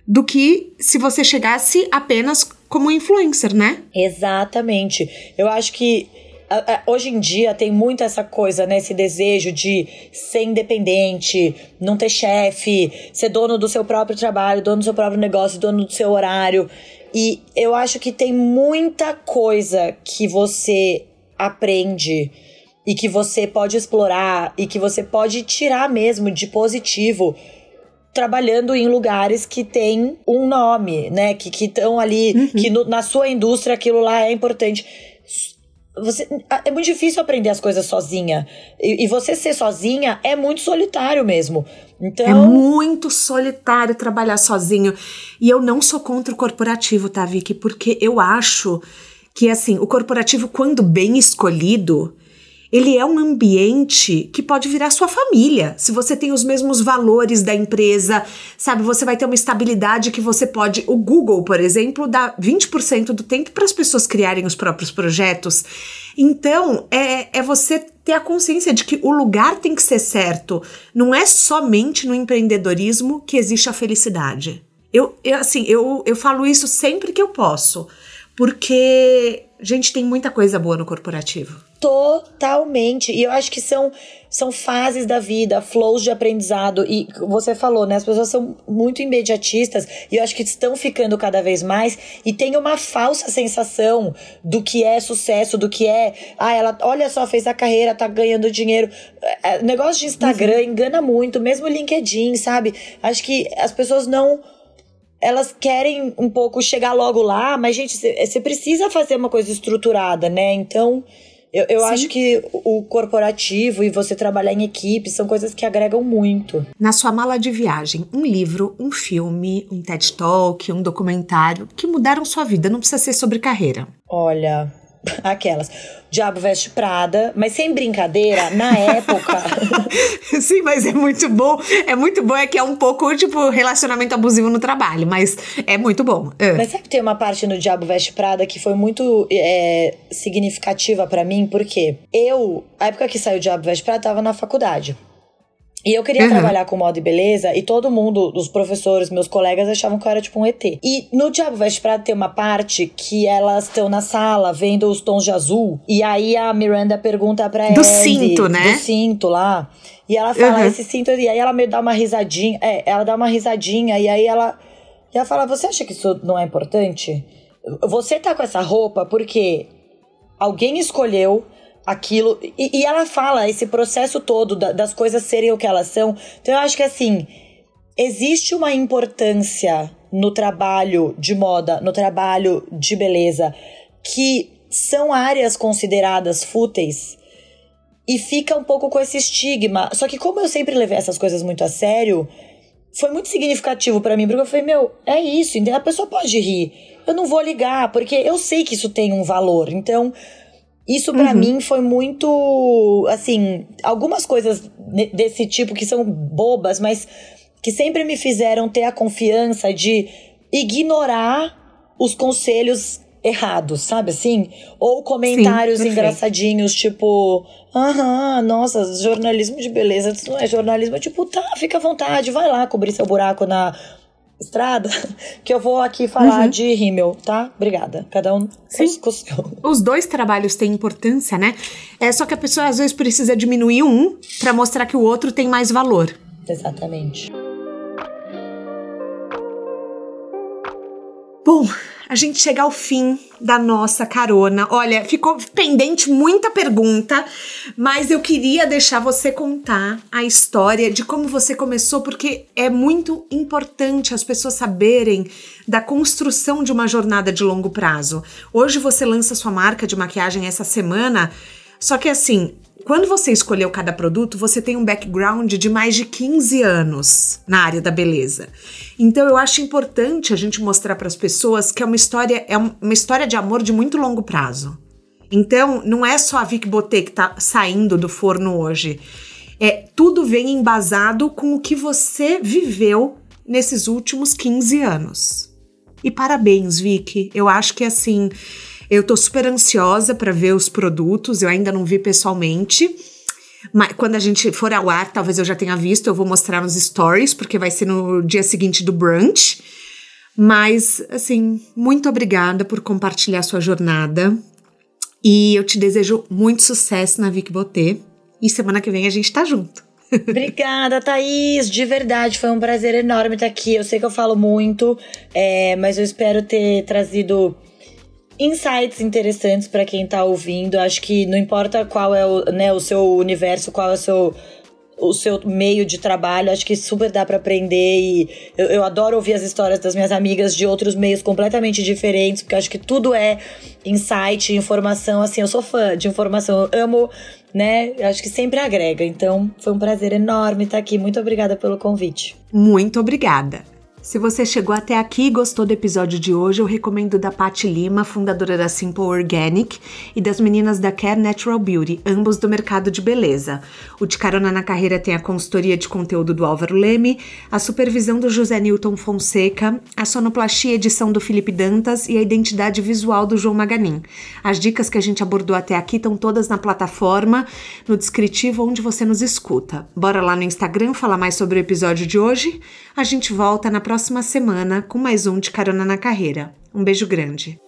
do que se você chegasse apenas como influencer, né? Exatamente. Eu acho que hoje em dia tem muito essa coisa, né? Esse desejo de ser independente, não ter chefe, ser dono do seu próprio trabalho, dono do seu próprio negócio, dono do seu horário. E eu acho que tem muita coisa que você aprende e que você pode explorar e que você pode tirar mesmo de positivo trabalhando em lugares que tem um nome, né? Que estão ali, uhum. que no, na sua indústria aquilo lá é importante. Você, é muito difícil aprender as coisas sozinha. E, e, você ser sozinha é muito solitário mesmo. Então... É muito solitário trabalhar sozinho. E eu não sou contra o corporativo, tá, Vicky? Porque eu acho que, assim, o corporativo, quando bem escolhido, ele é um ambiente que pode virar sua família. Se você tem os mesmos valores da empresa, sabe, você vai ter uma estabilidade que você pode. O Google, por exemplo, dá 20% do tempo para as pessoas criarem os próprios projetos. Então, é, é você ter a consciência de que o lugar tem que ser certo. Não é somente no empreendedorismo que existe a felicidade. Eu, eu assim, eu, eu falo isso sempre que eu posso, porque, gente, tem muita coisa boa no corporativo. Totalmente. E eu acho que são, são fases da vida, flows de aprendizado. E você falou, né? As pessoas são muito imediatistas e eu acho que estão ficando cada vez mais. E tem uma falsa sensação do que é sucesso, do que é. Ah, ela, olha só, fez a carreira, tá ganhando dinheiro. É, é negócio de Instagram uhum. engana muito, mesmo LinkedIn, sabe? Acho que as pessoas não elas querem um pouco chegar logo lá, mas, gente, você precisa fazer uma coisa estruturada, né? Então, eu, eu acho que o corporativo e você trabalhar em equipe são coisas que agregam muito. Na sua mala de viagem, um livro, um filme, um TED Talk, um documentário que mudaram sua vida, não precisa ser sobre carreira. Olha, Aquelas. Diabo Veste Prada, mas sem brincadeira, na época. Sim, mas é muito bom. É muito bom, é que é um pouco, tipo, relacionamento abusivo no trabalho, mas é muito bom. É. Mas sabe que tem uma parte no Diabo Veste Prada que foi muito é, significativa para mim, porque eu, a época que saiu o Diabo Veste Prada, tava na faculdade. E eu queria uhum. trabalhar com moda e beleza, e todo mundo, os professores, meus colegas, achavam que eu era tipo um ET. E no Diabo Veste Prada tem uma parte que elas estão na sala vendo os tons de azul, e aí a Miranda pergunta pra ela. Do cinto, né? Do cinto lá. E ela fala, uhum. esse cinto, e aí ela me dá uma risadinha, é, ela dá uma risadinha, e aí ela, e ela fala, você acha que isso não é importante? Você tá com essa roupa porque alguém escolheu aquilo. E, e, ela fala esse processo todo da, das coisas serem o que elas são. Então eu acho que assim, existe uma importância no trabalho de moda, no trabalho de beleza, que são áreas consideradas fúteis. E fica um pouco com esse estigma. Só que, como eu sempre levei essas coisas muito a sério, foi muito significativo para mim, porque eu falei, meu, é isso, a pessoa pode rir. Eu não vou ligar, porque eu sei que isso tem um valor. Então, isso para uhum. mim foi muito, assim, algumas coisas desse tipo que são bobas, mas que sempre me fizeram ter a confiança de ignorar os conselhos errados, sabe assim? Ou comentários Sim, engraçadinhos, tipo, aham, nossa, jornalismo de beleza, isso não é jornalismo, tipo, tá, fica à vontade, vai lá cobrir seu buraco na estrada, que eu vou aqui falar uhum. de rímel, tá? Obrigada. Cada um Sim. com o seu. Os dois trabalhos têm importância, né? É só que a pessoa às vezes precisa diminuir um para mostrar que o outro tem mais valor. Exatamente. Bom, a gente chega ao fim da nossa carona. Olha, ficou pendente muita pergunta, mas eu queria deixar você contar a história de como você começou, porque é muito importante as pessoas saberem da construção de uma jornada de longo prazo. Hoje você lança sua marca de maquiagem essa semana, só que assim, quando você escolheu cada produto, você tem um background de mais de 15 anos na área da beleza. Então eu acho importante a gente mostrar para as pessoas que é uma história é uma história de amor de muito longo prazo. Então não é só a Vic Botê que está saindo do forno hoje. É tudo vem embasado com o que você viveu nesses últimos 15 anos. E parabéns, Vic. Eu acho que assim, eu tô super ansiosa para ver os produtos, eu ainda não vi pessoalmente. Mas quando a gente for ao ar, talvez eu já tenha visto, eu vou mostrar nos stories, porque vai ser no dia seguinte do brunch. Mas, assim, muito obrigada por compartilhar sua jornada. E eu te desejo muito sucesso na Vic Botê. E semana que vem a gente tá junto. Obrigada, Thaís. De verdade, foi um prazer enorme estar aqui. Eu sei que eu falo muito, é, mas eu espero ter trazido insights interessantes para quem tá ouvindo. Acho que não importa qual é o, né, o seu universo, qual é o seu o seu meio de trabalho, acho que super dá para aprender e eu, eu, adoro ouvir as histórias das minhas amigas de outros meios completamente diferentes, porque acho que tudo é insight, informação, assim, eu sou fã de informação, eu amo, né? Acho que sempre agrega. Então, foi um prazer enorme estar aqui. Muito obrigada pelo convite. Muito obrigada. Se você chegou até aqui e gostou do episódio de hoje, eu recomendo da Paty Lima, fundadora da Simple Organic, e das meninas da Care Natural Beauty, ambos do mercado de beleza. O De Carona na Carreira tem a consultoria de conteúdo do Álvaro Leme, a supervisão do José Newton Fonseca, a sonoplastia edição do Felipe Dantas e a identidade visual do João Maganin. As dicas que a gente abordou até aqui estão todas na plataforma, no descritivo onde você nos escuta. Bora lá no Instagram falar mais sobre o episódio de hoje? A gente volta na próxima semana com mais um de Carona na Carreira. Um beijo grande.